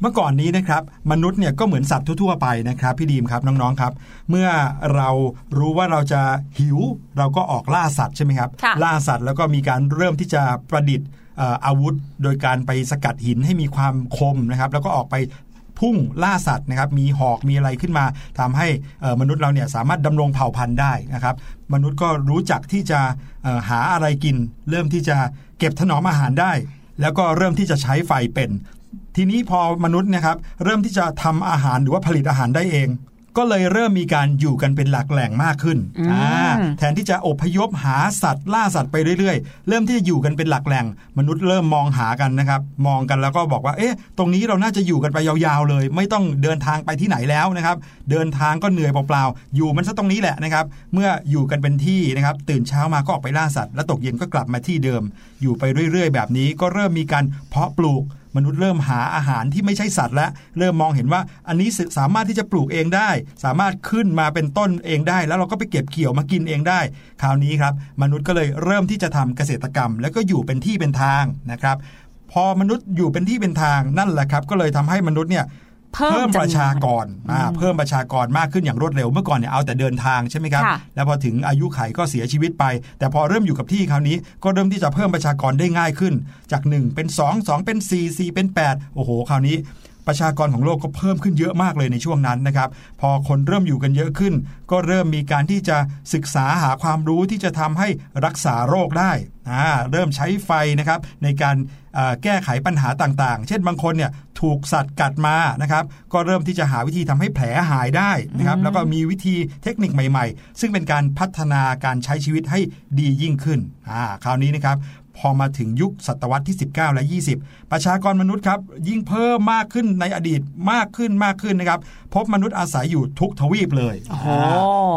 เมื่อก่อนนี้นะครับมนุษย์เนี่ยก็เหมือนสัตว์ทั่วๆไปนะครับพี่ดีมครับน้องๆครับ เมื่อเรารู้ว่าเราจะหิวเราก็ออกล่าสัตว์ใช่ไหมครับค่ะล่าสัตว์แล้วก็มีการเริ่มที่จะประดิษฐ์เอ่ออาวุธ โดยการไปสกัดหินให้มีความคมนะครับแล้วก็ออกไปพุ่งล่าสัตว์นะครับมีหอกมีอะไรขึ้นมาทำให้เอ่อมนุษย์เราเนี่ยสามารถดำรงเผ่าพันธุ์ได้นะครับ มนุษย์ก็รู้จักที่จะเอ่อหาอะไรกิน เริ่มที่จะเก็บถนอมอาหารได้ แล้วก็เริ่มที่จะใช้ไฟเป็น ทีนี้พอมนุษย์เนะครับเริ่มที่จะทำอาหารหรือว่าผลิตอาหารได้เอง ก็เลยเริ่มมีการอยู่กันเป็นหลักแหล่งมากขึ้นอืมอ่าแทนที่จะอพยพหาสัตว์ล่าสัตว์ไปเรื่อยๆ เริ่มที่จะอยู่กันเป็นหลักแหล่ง มนุษย์เริ่มมองหากันนะครับ มองกันแล้วก็บอกว่า เอ๊ะ ตรงนี้เราน่าจะอยู่กันไปยาวๆเลย ไม่ต้องเดินทางไปที่ไหนแล้วนะครับ เดินทางก็เหนื่อยเปล่าๆ อยู่มันซะตรงนี้แหละนะครับ เมื่ออยู่กันเป็นที่นะครับ ตื่นเช้ามาก็ออกไปล่าสัตว์ แล้วตกเย็นก็กลับมาที่เดิม อยู่ไปเรื่อยๆ แบบนี้ก็เริ่มมีการเพาะปลูก มนุษย์เริ่มหาอาหารที่ไม่ใช่สัตว์แล้วเริ่มมองเห็นว่าอันนี้สามารถที่จะปลูกเองได้ สามารถขึ้นมาเป็นต้นเองได้ แล้วเราก็ไปเก็บเกี่ยวมากินเองได้ คราวนี้ครับ มนุษย์ก็เลยเริ่มที่จะทำเกษตรกรรม แล้วก็อยู่เป็นที่เป็นทางนะครับ พอมนุษย์อยู่เป็นที่เป็นทางนั่นแหละครับ ก็เลยทำให้มนุษย์เนี่ย เพิ่มประชากรจำนวนอ่าเพิ่มประชากรมากขึ้นอย่างรวดเร็วเมื่อก่อนเนี่ยเอาแต่เดินทางใช่ไหมครับค่ะแล้วพอถึงอายุไขก็เสียชีวิตไป แต่พอเริ่มอยู่กับที่คราวนี้ก็เริ่มที่จะเพิ่มประชากรได้ง่ายขึ้น จาก 1 เป็น 2 2 เป็น 4 4 เป็น 8 โอ้โห คราวนี้ ประชากรของโลกก็เพิ่มขึ้นเยอะมากเลยในช่วงนั้นนะครับ พอคนเริ่มอยู่กันเยอะขึ้น ก็เริ่มมีการที่จะศึกษาหาความรู้ที่จะทำให้รักษาโรคได้อ่าเริ่มใช้ไฟนะครับในการเอ่อแก้ไขปัญหาต่างๆ เช่นบางคนเนี่ยถูกสัตว์กัดมานะครับ ก็เริ่มที่จะหาวิธีทำให้แผลหายได้นะครับ แล้วก็มีวิธีเทคนิคใหม่ๆ ซึ่งเป็นการพัฒนาการใช้ชีวิตให้ดียิ่งขึ้นอ่าคราวนี้นะครับ พอมาถึงยุคศตวรรษที่ 19 และ 20 ประชากรมนุษย์ครับยิ่งเพิ่มมากขึ้นในอดีตมากขึ้นมากขึ้นนะครับพบมนุษย์อาศัยอยู่ทุกทวีปเลยโอ้โหอ่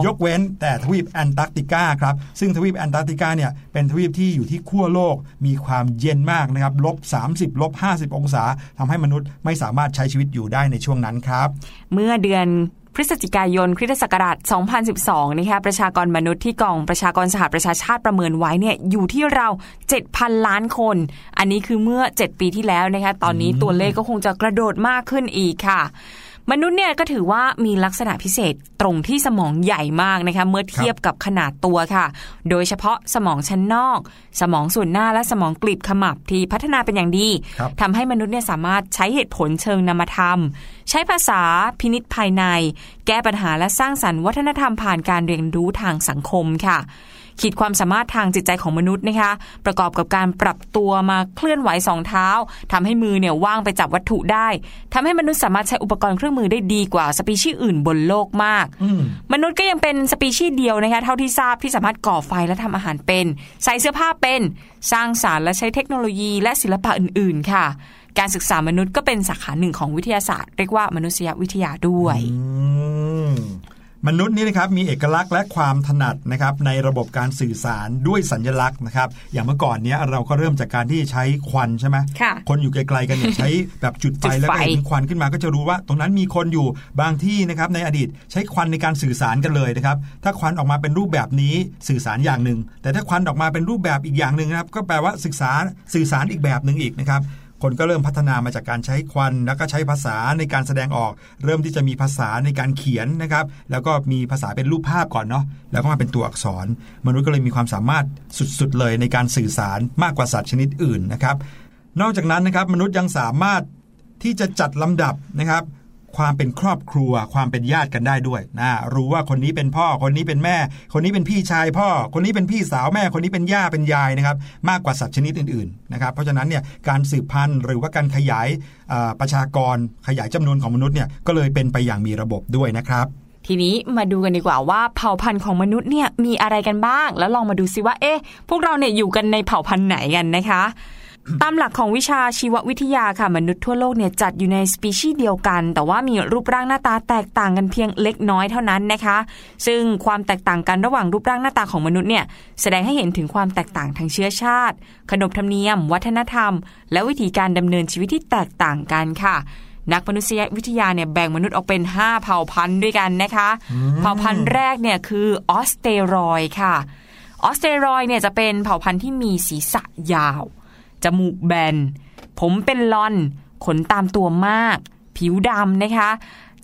ายกเว้นแต่ทวีปแอนตาร์กติกาครับซึ่งทวีปแอนตาร์กติกาเนี่ยเป็นทวีปที่อยู่ที่ขั้วโลกมีความเย็นมากนะครับลบ30ลบ50 องศาทำให้มนุษย์ไม่สามารถใช้ชีวิตอยู่ได้ในช่วงนั้นครับ เมื่อเดือน พฤศจิกายนคริสตศักราช 2012 นะคะประชากรมนุษย์ที่กองประชากรสหประชาชาติประเมินไว้เนี่ยอยู่ที่เรา 7,000 ล้านคน อันนี้คือเมื่อ 7 ปีที่แล้วนะคะตอนนี้ตัวเลขก็คงจะกระโดดมากขึ้นอีกค่ะ มนุษย์เนี่ยก็ถือว่ามีลักษณะพิเศษตรงที่สมองใหญ่มากนะคะเมื่อเทียบกับขนาดตัวค่ะ โดยเฉพาะสมองชั้นนอก สมองส่วนหน้าและสมองกลีบขมับที่พัฒนาเป็นอย่างดีครับทำให้มนุษย์เนี่ยสามารถใช้เหตุผลเชิงนามธรรม ใช้ภาษาพินิษภายใน แก้ปัญหาและสร้างสรรค์วัฒนธรรมผ่านการเรียนรู้ทางสังคมค่ะ ขีดความสามารถทางจิตใจของมนุษย์นะคะ ประกอบกับการปรับตัวมาเคลื่อนไหวสองเท้าทำให้มือเนี่ยว่างไปจับวัตถุได้ทำให้มนุษย์สามารถใช้อุปกรณ์เครื่องมือได้ดีกว่าสปีชีส์อื่นบนโลกมากอืมมนุษย์ก็ยังเป็นสปีชีส์เดียวนะคะเท่าที่ทราบที่สามารถก่อไฟและทำอาหารเป็น ใส่เสื้อผ้าเป็น สร้างสารรค์และใช้เทคโนโลยี และศิลปะอื่น ๆ ค่ะการศึกษามนุษย์ก็เป็นสาขาหนึ่งของวิทยาศาสตร์ เรียกว่ามนุษยวิทยาด้วยอื มมนุษย์นี่นะครับมีเอกลักษณ์และความถนัดนะครับในระบบการสื่อสารด้วยสัญลักษณ์นะครับอย่างเมื่อก่อนเนี้ยเราก็เริ่มจากการที่ใช้ควันใช่ไหมค่ะคนอยู่ไกลๆกันเนี่ยใช้แบบจุดไฟจุดไฟแล้วก็เห็นควันขึ้นมาก็จะรู้ว่า ตรงนั้นมีคนอยู่บางที่นะครับในอดีตใช้ควันในการสื่อสารกันเลยนะครับถ้าควันออกมาเป็นรูปแบบนี้สื่อสารอย่างหนึ่งแต่ถ้าควันออกมาเป็นรูปแบบอีกอย่างหนึ่งนะครับก็แปลว่าศึกษาสื่อสารอีกแบบหนึ่งอีกนะครับ คนก็เริ่มพัฒนามาจากการใช้ควัน แล้วก็ใช้ภาษาในการแสดงออก เริ่มที่จะมีภาษาในการเขียนนะครับ แล้วก็มีภาษาเป็นรูปภาพก่อนเนาะแล้วก็มาเป็นตัวอักษร มนุษย์ก็เลยมีความสามารถสุดๆเลยในการสื่อสารมากกว่าสัตว์ชนิดอื่นนะครับ นอกจากนั้นนะครับมนุษย์ยังสามารถที่จะจัดลำดับนะครับ ความเป็นครอบครัว ความเป็นญาติกันได้ด้วยนะรู้ว่าคนนี้เป็นพ่อคนนี้เป็นแม่ คนนี้เป็นพี่ชายพ่อ คนนี้เป็นพี่สาวแม่คนนี้เป็นย่าเป็นยายนะครับ มากกว่าสัตว์ชนิดอื่นๆนะครับเพราะฉะนั้นเนี่ยการสืบพันธุ์หรือว่าการขยายประชากรขยายจำนวนของมนุษย์เนี่ยก็เลยเป็นไปอย่างมีระบบด้วยนะครับทีนี้มาดูกันดีกว่าว่าเผ่าพันธุ์ของมนุษย์เนี่ยมีอะไรกันบ้าง แล้วลองมาดูซิว่าเอ๊ะพวกเราเนี่ยอยู่กันในเผ่าพันธุ์ไหนกันนะคะ ตามหลักของวิชาชีววิทยาค่ะมนุษย์ทั่วโลกเนี่ยจัดอยู่ในสปีชีส์เดียวกัน แต่ว่ามีรูปร่างหน้าตาแตกต่างกันเพียงเล็กน้อยเท่านั้นนะคะ ซึ่งความแตกต่างกันระหว่างรูปร่างหน้าตาของมนุษย์เนี่ยแสดงให้เห็นถึงความแตกต่างทางเชื้อชาติ ขนบธรรมเนียม วัฒนธรรม และวิธีการดำเนินชีวิตที่แตกต่างกันค่ะนักมนุษยวิทยาเนี่ยแบ่งมนุษย์ออกเป็น 5 เผ่าพันธุ์ด้วยกันนะคะเผ่าพันธุ์แรกเนี่ยคือออสเตรอยด์ค่ะออสเตรอยด์เนี่ยจะเป็นเผ่าพันธุ์ที่มีศีรษะยาว จมูกแบน ผมเป็นลอน ขนตามตัวมาก ผิวดำนะคะ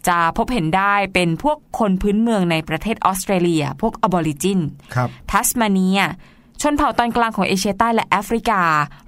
จะพบเห็นได้เป็นพวกคนพื้นเมืองในประเทศออสเตรเลีย พวกอบอริจินครับทัสมาเนียชนเผ่าตอนกลางของเอเชียใต้และแอฟริกา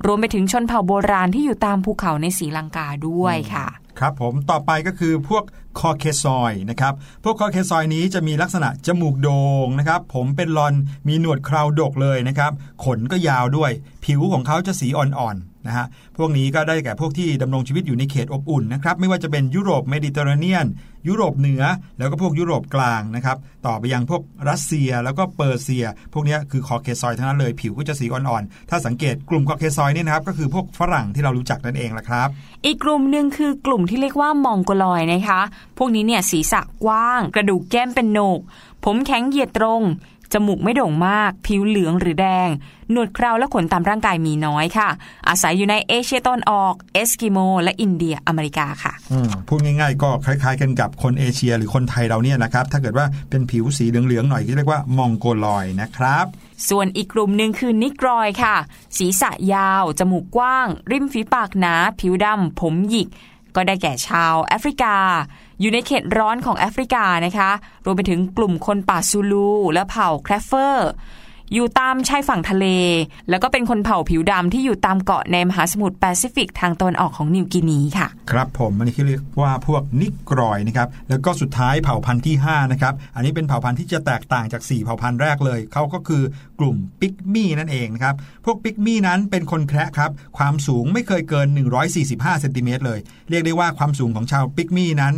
รวมไปถึงชนเผ่าโบราณที่อยู่ตามภูเขาในศรีลังกาด้วยค่ะ ครับผมต่อไปก็คือพวกคอเคซอยนะครับพวกคอเคซอยด์นี้จะมีลักษณะจมูกโด่งนะครับผมเป็นลอนมีหนวดเคราดกเลยนะครับขนก็ยาวด้วย ผิวของเขาจะสีอ่อนๆ นะฮะพวกนี้ก็ได้แก่พวกที่ดำรงชีวิตอยู่ในเขตอบอุ่นนะครับไม่ว่าจะเป็นยุโรปเมดิเตอร์เรเนียน ยุโรปเหนือ แล้วก็พวกยุโรปกลางนะครับต่อไปยังพวกรัสเซียแล้วก็เปอร์เซีย พวกนี้คือคอเคซอยด์ทั้งนั้นเลยผิวก็จะสีอ่อนๆ ถ้าสังเกตกลุ่มคอเคซอยด์นี่นะครับก็คือพวกฝรั่งที่เรารู้จักนั่นเองละครับ อีกกลุ่มหนึ่งคือกลุ่มที่เรียกว่ามองโกลอยนะคะ พวกนี้เนี่ยศีรษะกว้าง กระดูกแก้มเป็นโหนก ผมแข็งเหยียดตรง จมูกไม่โด่งมาก ผิวเหลืองหรือแดง หนวดเคราและขนตามร่างกายมีน้อยค่ะ อาศัยอยู่ในเอเชียตะวันออก เอสกิโม และอินเดียอเมริกาค่ะอืมพูดง่ายๆ ก็คล้ายๆ กันกับคนเอเชียหรือคนไทยเราเนี่ยนะครับ ถ้าเกิดว่าเป็นผิวสีเหลืองๆหน่อยก็เรียกว่ามองโกลอยนะครับส่วนอีกกลุ่มหนึ่งคือนิกรอยค่ะ ศีรษะยาว จมูกกว้าง ริมฝีปากหนา ผิวดำผมหยิก ก็ได้แก่ชาวแอฟริกา อยู่ในเขตร้อนของแอฟริกานะคะ รวมไปถึงกลุ่มคนป่าซูลูและเผ่าแครฟเฟอร์ อยู่ตามชายฝั่งทะเล แล้วก็เป็นคนเผ่าผิวดำที่อยู่ตามเกาะในมหาสมุทรแปซิฟิกทางตะวันออกของนิวกินีค่ะ ครับผมอันนี้คือเรียกว่าพวกนิกรอยนะครับ แล้วก็สุดท้ายเผ่าพันธุ์ที่ 5 นะครับ อันนี้เป็นเผ่าพันธุ์ที่จะแตกต่างจาก 4 เผ่าพันธุ์แรกเลย เขาก็คือกลุ่มปิกมี่นั่นเองนะครับ พวกปิกมี่นั้นเป็นคนแคระครับ ความสูงไม่เคยเกิน 145เซนติเมตรเลย เรียกได้ว่าความสูงของชาวปิกมี่นั้น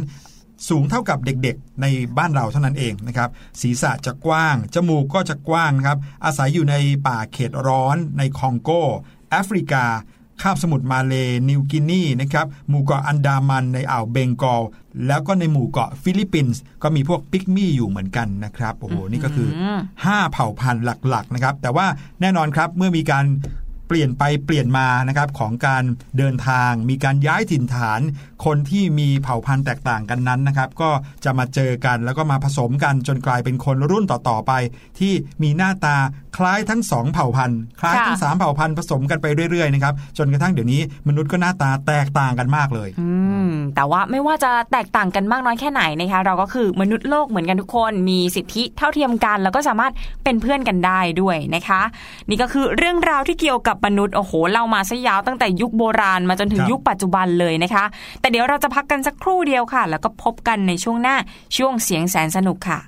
สูงเท่ากับเด็กๆ ในบ้านเราเท่านั้นเองนะครับศีรษะจะกว้าง จมูกก็จะกว้างนะครับอาศัยอยู่ในป่าเขตร้อนในคองโกแอฟริกาคาบสมุทรมาเลนิวกินีนะครับหมู่เกาะอันดามันในอ่าวเบงกอล แล้วก็ในหมู่เกาะฟิลิปปินส์ก็มีพวกปิกมี่อยู่เหมือนกันนะครับโอ้โหนี่ก็คือ 5 เผ่าพันธุ์หลักๆนะครับแต่ว่าแน่นอนครับเมื่อมีการเปลี่ยนไปเปลี่ยนมานะครับของการเดินทาง มีการย้ายถิ่นฐาน คนที่มีเผ่าพันธุ์แตกต่างกันนั้นนะครับ ก็จะมาเจอกันแล้วก็มาผสมกันจนกลายเป็นคนรุ่นต่อๆไป ที่มีหน้าตาคล้ายทั้งสองเผ่าพันธุ์คล้ายทั้งค่ะสามเผ่าพันธุ์ผสมกันไปเรื่อยๆนะครับจนกระทั่งเดี๋ยวนี้มนุษย์ก็หน้าตาแตกต่างกันมากเลยอืมแต่ว่าไม่ว่าจะแตกต่างกันมากน้อยแค่ไหนนะคะเราก็คือมนุษย์โลกเหมือนกันทุกคนมีสิทธิเท่าเทียมกัน แล้วก็สามารถเป็นเพื่อนกันได้ด้วยนะคะ นี่ก็คือเรื่องราวที่เกี่ยวกับมนุษย์โอ้โหเล่ามาซะยาวตั้งแต่ยุคโบราณมาจนถึงครับยุคปัจจุบันเลยนะคะ แต่เดี๋ยวเราจะพักกันสักครู่เดียวค่ะ แล้วก็พบกันในช่วงหน้าช่วงเสียงแสนสนุกค่ะ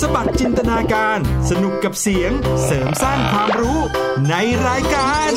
สบัดจินตนาการ สนุกกับเสียง เสริมสร้างความรู้ในรายการ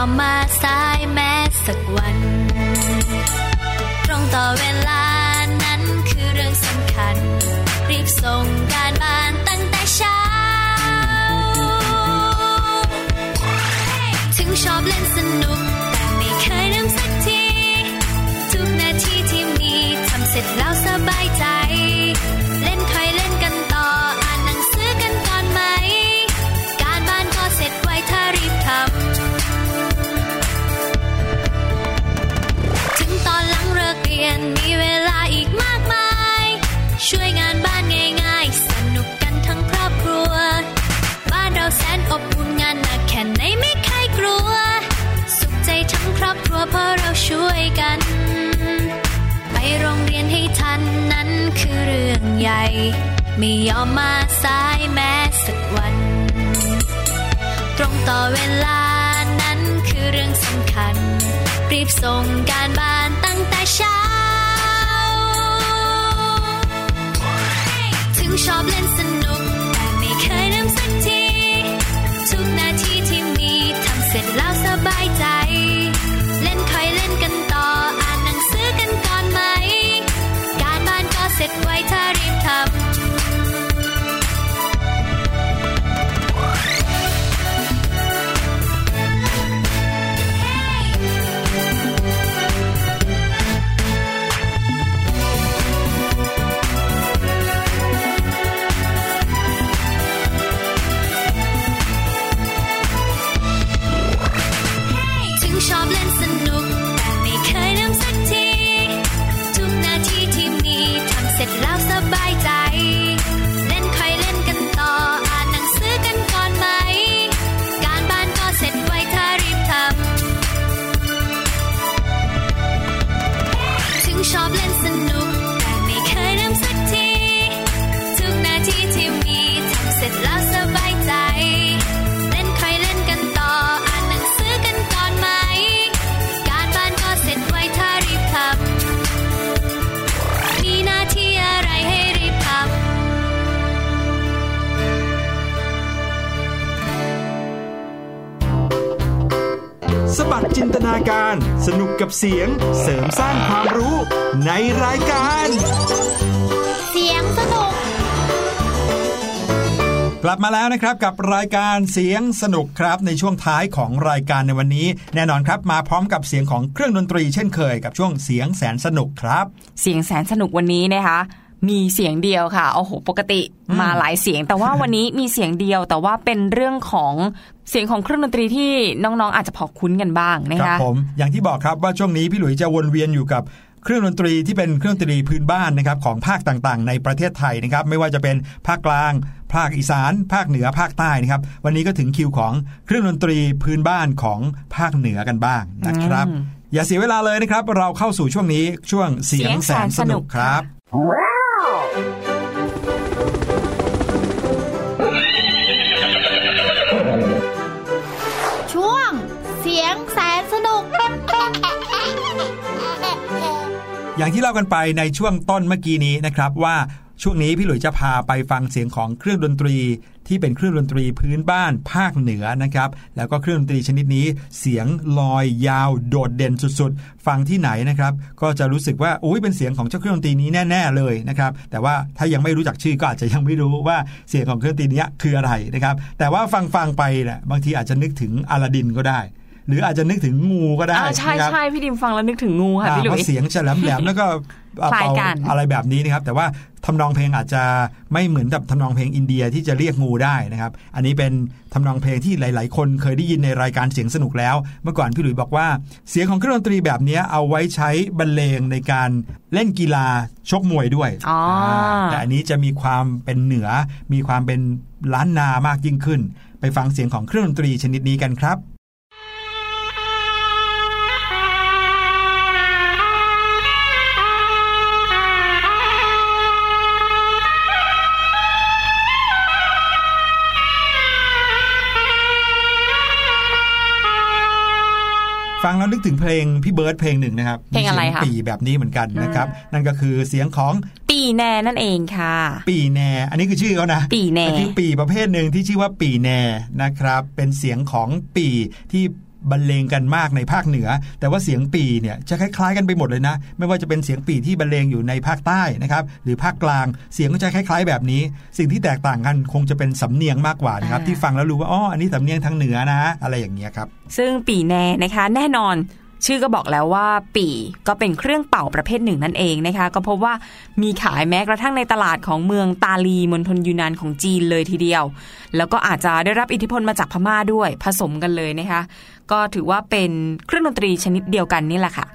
อมมาสายแม้สักวัน ตรงต่อเวลานั้นคือเรื่องสำคัญ รีบส่ง ใหญ่ ไม่ยอมมาสายแม้สักวัน ตรงต่อเวลานั้นคือเรื่องสำคัญ รีบส่งการบ้านตั้งแต่เช้า ถึงชอบเล่นสนุก แต่ไม่เคยลืมสักที เสียงเสริมสร้างความรู้ในรายการ เสียงสนุก กลับมาแล้วนะครับกับรายการเสียงสนุกครับในช่วงท้ายของรายการในวันนี้ แน่นอนครับมาพร้อมกับเสียงของเครื่องดนตรีเช่นเคยกับช่วงเสียงแสนสนุกครับ เสียงแสนสนุกวันนี้นะคะ มีเสียงเดียวค่ะ โอ้โห ปกติอืมมาหลายเสียง แต่ว่าวันนี้มีเสียงเดียว แต่ว่าเป็นเรื่องของเสียงของเครื่องดนตรีที่น้องๆ อาจจะพอคุ้นกันบ้างนะครัคะผม อย่างที่บอกครับว่าช่วงนี้พี่หลุยจะวนเวียนอยู่กับเครื่องดนตรีที่เป็นเครื่องดนตรีพื้นบ้านนะครับของภาคต่างๆ ในประเทศไทยนะครับไม่ว่าจะเป็นภาคกลาง ภาคอีสาน ภาคเหนือภาคใต้นะครับวันนี้ก็ถึงคิวของเครื่องดนตรีพื้นบ้านของภาคเหนือกันบ้างนะครับอืมอย่าเสียเวลาเลยนะครับ เราเข้าสู่ช่วงนี้ช่วงเสียงแสนสนุกครับ ช่วงเสียงแสนสนุก อย่างที่เล่ากันไปในช่วงต้นเมื่อกี้นี้นะครับว่าช่วงนี้พี่หลุยจะพาไปฟังเสียงของเครื่องดนตรี ที่เป็นเครื่องดนตรีพื้นบ้านภาคเหนือนะครับ แล้วก็เครื่องดนตรีชนิดนี้เสียงลอยยาวโดดเด่นสุดๆ ฟังที่ไหนนะครับ ก็จะรู้สึกว่าอุ้ยเป็นเสียงของเจ้าเครื่องดนตรีนี้แน่ ๆเลยนะครับ แต่ว่าถ้ายังไม่รู้จักชื่อก็อาจจะยังไม่รู้ว่าเสียงของเครื่องดนตรีนี้คืออะไรนะครับ แต่ว่าฟังฟังๆไปเนี่ยบางทีอาจจะนึกถึงอลาดินก็ได้ หรืออาจจะนึกถึงงูก็ได้อ่าใช่นะครับใช่พี่ดิมฟังแล้วนึกถึงงูค่ะพี่หลุเพยราะเสียงฉลมแหลมแล้วก็คล้ายกันเป่อะไรแบบนี้นะครับ แต่ว่าทำนองเพลงอาจจะไม่เหมือนกับทำนองเพลงอินเดียที่จะเรียกงูได้นะครับ อันนี้เป็นทำนองเพลงที่หลาย ๆ คนเคยได้ยินในรายการเสียงสนุกแล้ว เมื่อก่อนพี่หลุยบอกว่า เสียงของเครื่องดนตรีแบบนี้เอาไว้ใช้บรรเลงในการเล่นกีฬาชกมวยด้วยอ๋ออ่าแต่อันนี้จะมีความเป็นเหนือมีความเป็นล้านนามากยิ่งขึ้น ไปฟังเสียงของเครื่องดนตรีชนิดนี้กันครับ ฟังแล้วนึกถึงเพลงพี่เบิร์ดเพลงหนึ่งนะครับเพลงอะไรมีสียคะปีแบบนี้เหมือนกันนะครับ นั่นก็คือเสียงของปีแน่นั่นเองค่ะ ปีแน อันนี้คือชื่อเขานะ ปีแน่มันคือปีประเภทหนึ่งที่ชื่อว่าปีแนนะครับ เป็นเสียงของปีที่ บรรเลงกันมากในภาคเหนือ แต่ว่าเสียงปีเนี่ยจะคล้ายๆกันไปหมดเลยนะ ไม่ว่าจะเป็นเสียงปีที่บรรเลงอยู่ในภาคใต้นะครับหรือภาคกลางเสียงก็จะคล้าย ๆ แบบนี้ สิ่งที่แตกต่างกันคงจะเป็นสำเนียงมากกว่านะครับอ่าที่ฟังแล้วรู้ว่าอ๋ออันนี้สำเนียงทางเหนือนะ อะไรอย่างเงี้ยครับซึ่งปีแน่นะคะแน่นอนชื่อก็บอกแล้วว่าปีก็เป็นเครื่องเป่าประเภทหนึ่งนั่นเองนะคะ ก็พบว่ามีขายแม้กระทั่งในตลาดของเมืองตาลีมณฑลยูนานของจีนเลยทีเดียว แล้วก็อาจจะได้รับอิทธิพลมาจากพม่าด้วยผสมกันเลยนะคะ ก็ถือว่าเป็นเครื่องดนตรีชนิดเดียวกันนี่แหละค่ะ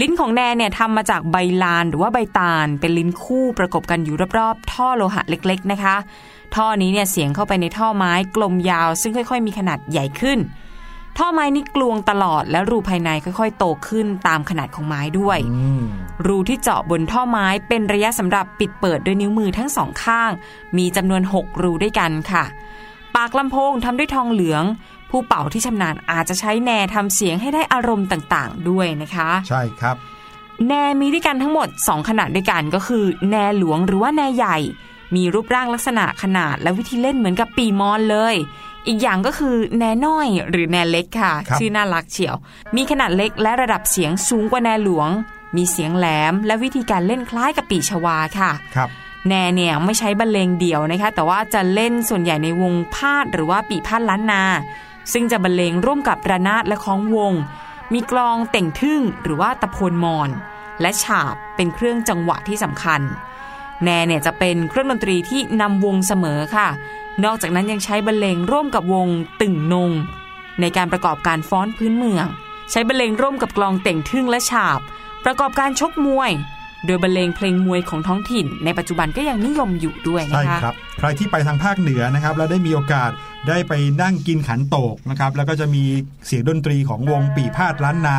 ลิ้นของแนนเนี่ยทำมาจากใบลานหรือว่าใบตาล เป็นลิ้นคู่ประกบกันอยู่รอบๆ ท่อโลหะเล็กๆนะคะ ท่อนี้เนี่ยเสียงเข้าไปในท่อไม้กลมยาว ซึ่งค่อยๆ มีขนาดใหญ่ขึ้น ท่อไม้นี่กลวงตลอดและรูภายในค่อยๆ โตขึ้นตามขนาดของไม้ด้วยอืมรูที่เจาะบนท่อไม้เป็นระยะสำหรับปิดเปิดด้วยนิ้วมือทั้งสองข้าง มีจำนวน 6 รูด้วยกันค่ะปากลำโพงทำด้วยทองเหลือง ผู้เป่าที่ชำนาญอาจจะใช้แนทำเสียงให้ได้อารมณ์ต่างๆ ด้วยนะคะ ใช่ครับ แนมีด้วยกันทั้งหมด 2 ขนาดด้วยกันก็คือ แนหลวงหรือว่าแนใหญ่ มีรูปร่างลักษณะขนาดและวิธีเล่นเหมือนกับปีมอนเลย อีกอย่างก็คือแนน้อยหรือแนเล็กค่ะครับชื่อน่ารักเฉียว มีขนาดเล็กและระดับเสียงสูงกว่าแนหลวง มีเสียงแหลม และวิธีการเล่นคล้ายกับปีชวาค่ะครับแนเนี่ยไม่ใช้บรรเลงเดี่ยวนะคะ แต่ว่าจะเล่นส่วนใหญ่ในวงพาดหรือว่าปีพาดล้านนา ซึ่งจะบรรเลงร่วมกับระนาดและค้องวง มีกลองเต่งทึ่งหรือว่าตะโพนมอน และฉาบเป็นเครื่องจังหวะที่สำคัญ แนเนี่ยจะเป็นเครื่องดนตรีที่นำวงเสมอค่ะ นอกจากนั้นยังใช้บรรเลงร่วมกับวงตึ่งนง ในการประกอบการฟ้อนพื้นเมือง ใช้บรรเลงร่วมกับกลองเต่งทึ่งและฉาบ ประกอบการชกมวย โดยบรรเลงเพลงมวยของท้องถิ่น ในปัจจุบันก็ยังนิยมอยู่ด้วยนะคะใช่คะครับ ใครที่ไปทางภาคเหนือนะครับแล้วได้มีโอกาสได้ไปนั่งกินขันโตกนะครับแล้วก็จะมีเสียงดนตรีของวงปีพาดล้านนา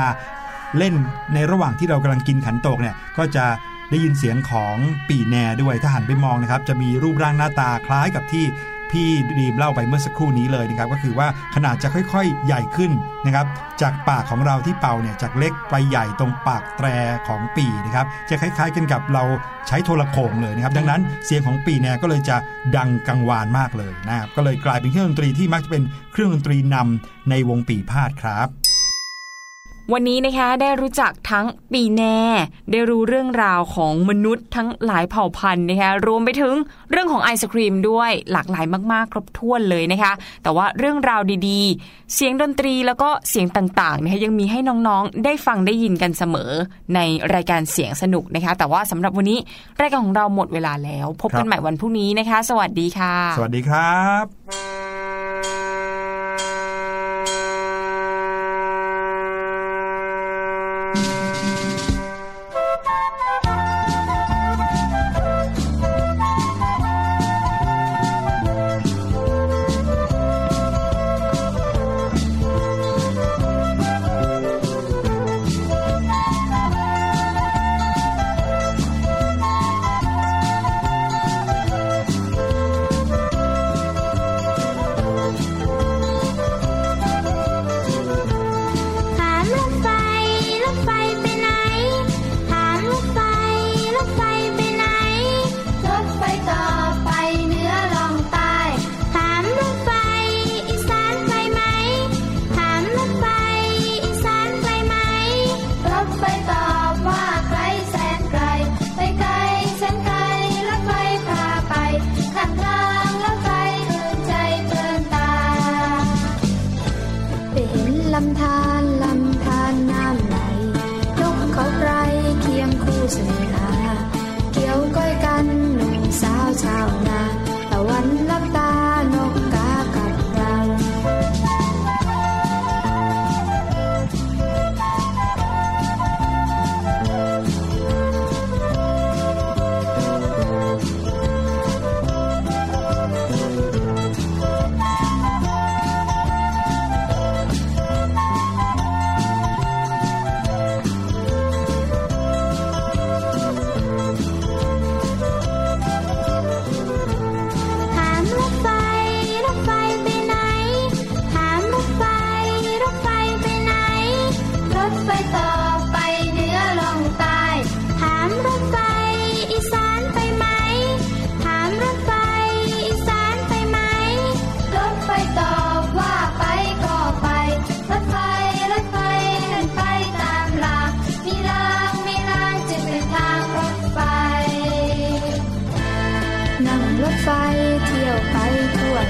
เล่นในระหว่างที่เรากำลังกินขันโตกเนี่ยก็จะได้ยินเสียงของปีแนด้วยถ้าหันไปมองนะครับ จะมีรูปร่างหน้าตาคล้ายกับที่ พี่ดีมเล่าไปเมื่อสักครู่นี้เลยนะครับก็คือว่าขนาดจะค่อยๆ ใหญ่ขึ้นนะครับจากปากของเราที่เป่าเนี่ยจากเล็กไปใหญ่ตรงปากแตรของปีนะครับจะคล้าย ๆ กันกับเราใช้โทรโขงเลยนะครับดังนั้นเสียงของปีเนี่ยก็เลยจะดังกังวานมากเลยนะครับก็เลยกลายเป็นเครื่องดนตรีที่มักจะเป็นเครื่องดนตรีนำในวงปีพาดครับ วันนี้นะคะได้รู้จักทั้งปีแน่ ได้รู้เรื่องราวของมนุษย์ทั้งหลายเผ่าพันธุ์นะคะรวมไปถึงเรื่องของไอศครีมด้วยหลากหลายมากๆ ครบถ้วนเลยนะคะ แต่ว่าเรื่องราวดีๆ เสียงดนตรีแล้วก็เสียงต่างๆนะคะยังมีให้น้องๆ ได้ฟังได้ยินกันเสมอในรายการเสียงสนุกนะคะ แต่ว่าสำหรับวันนี้รายการของเราหมดเวลาแล้ว พบกันใหม่วันพรุ่งนี้นะคะ สวัสดีค่ะ สวัสดีครับ「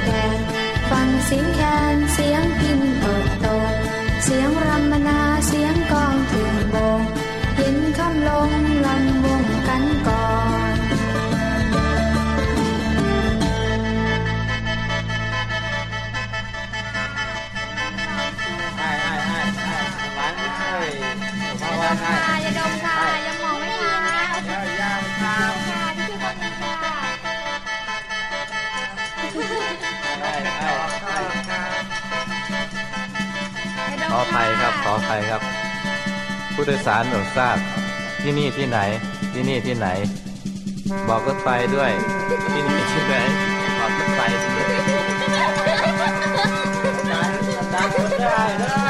แหกฟังเสียงแคน ขอภัยครับขออภัยครับ ผู้โดยสารโปรดทราบที่นี่ที่ไหน ที่นี่ที่ไหน บอกรถไฟด้วย ที่นี่ที่ไหนบอกรถไฟด้วยได้ได้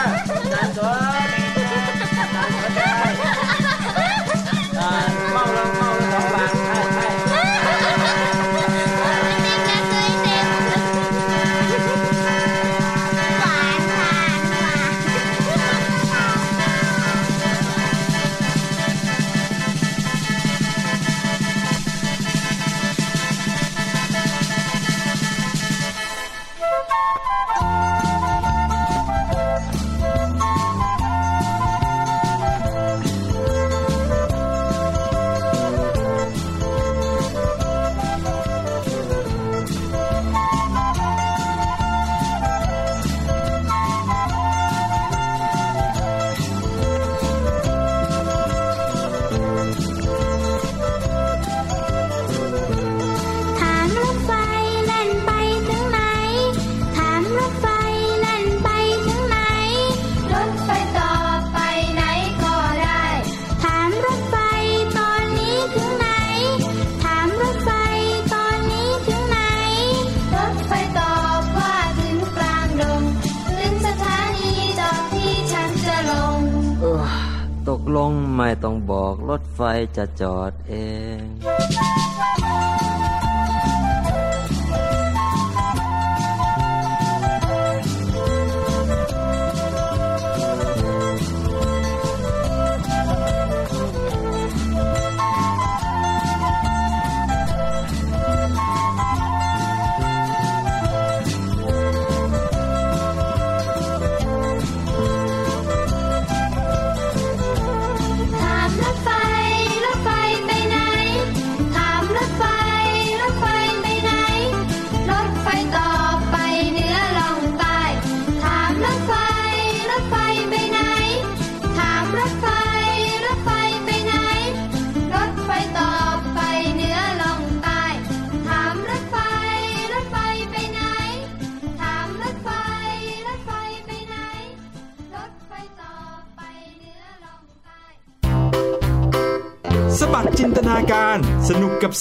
ไฟจะจอด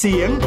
เสียง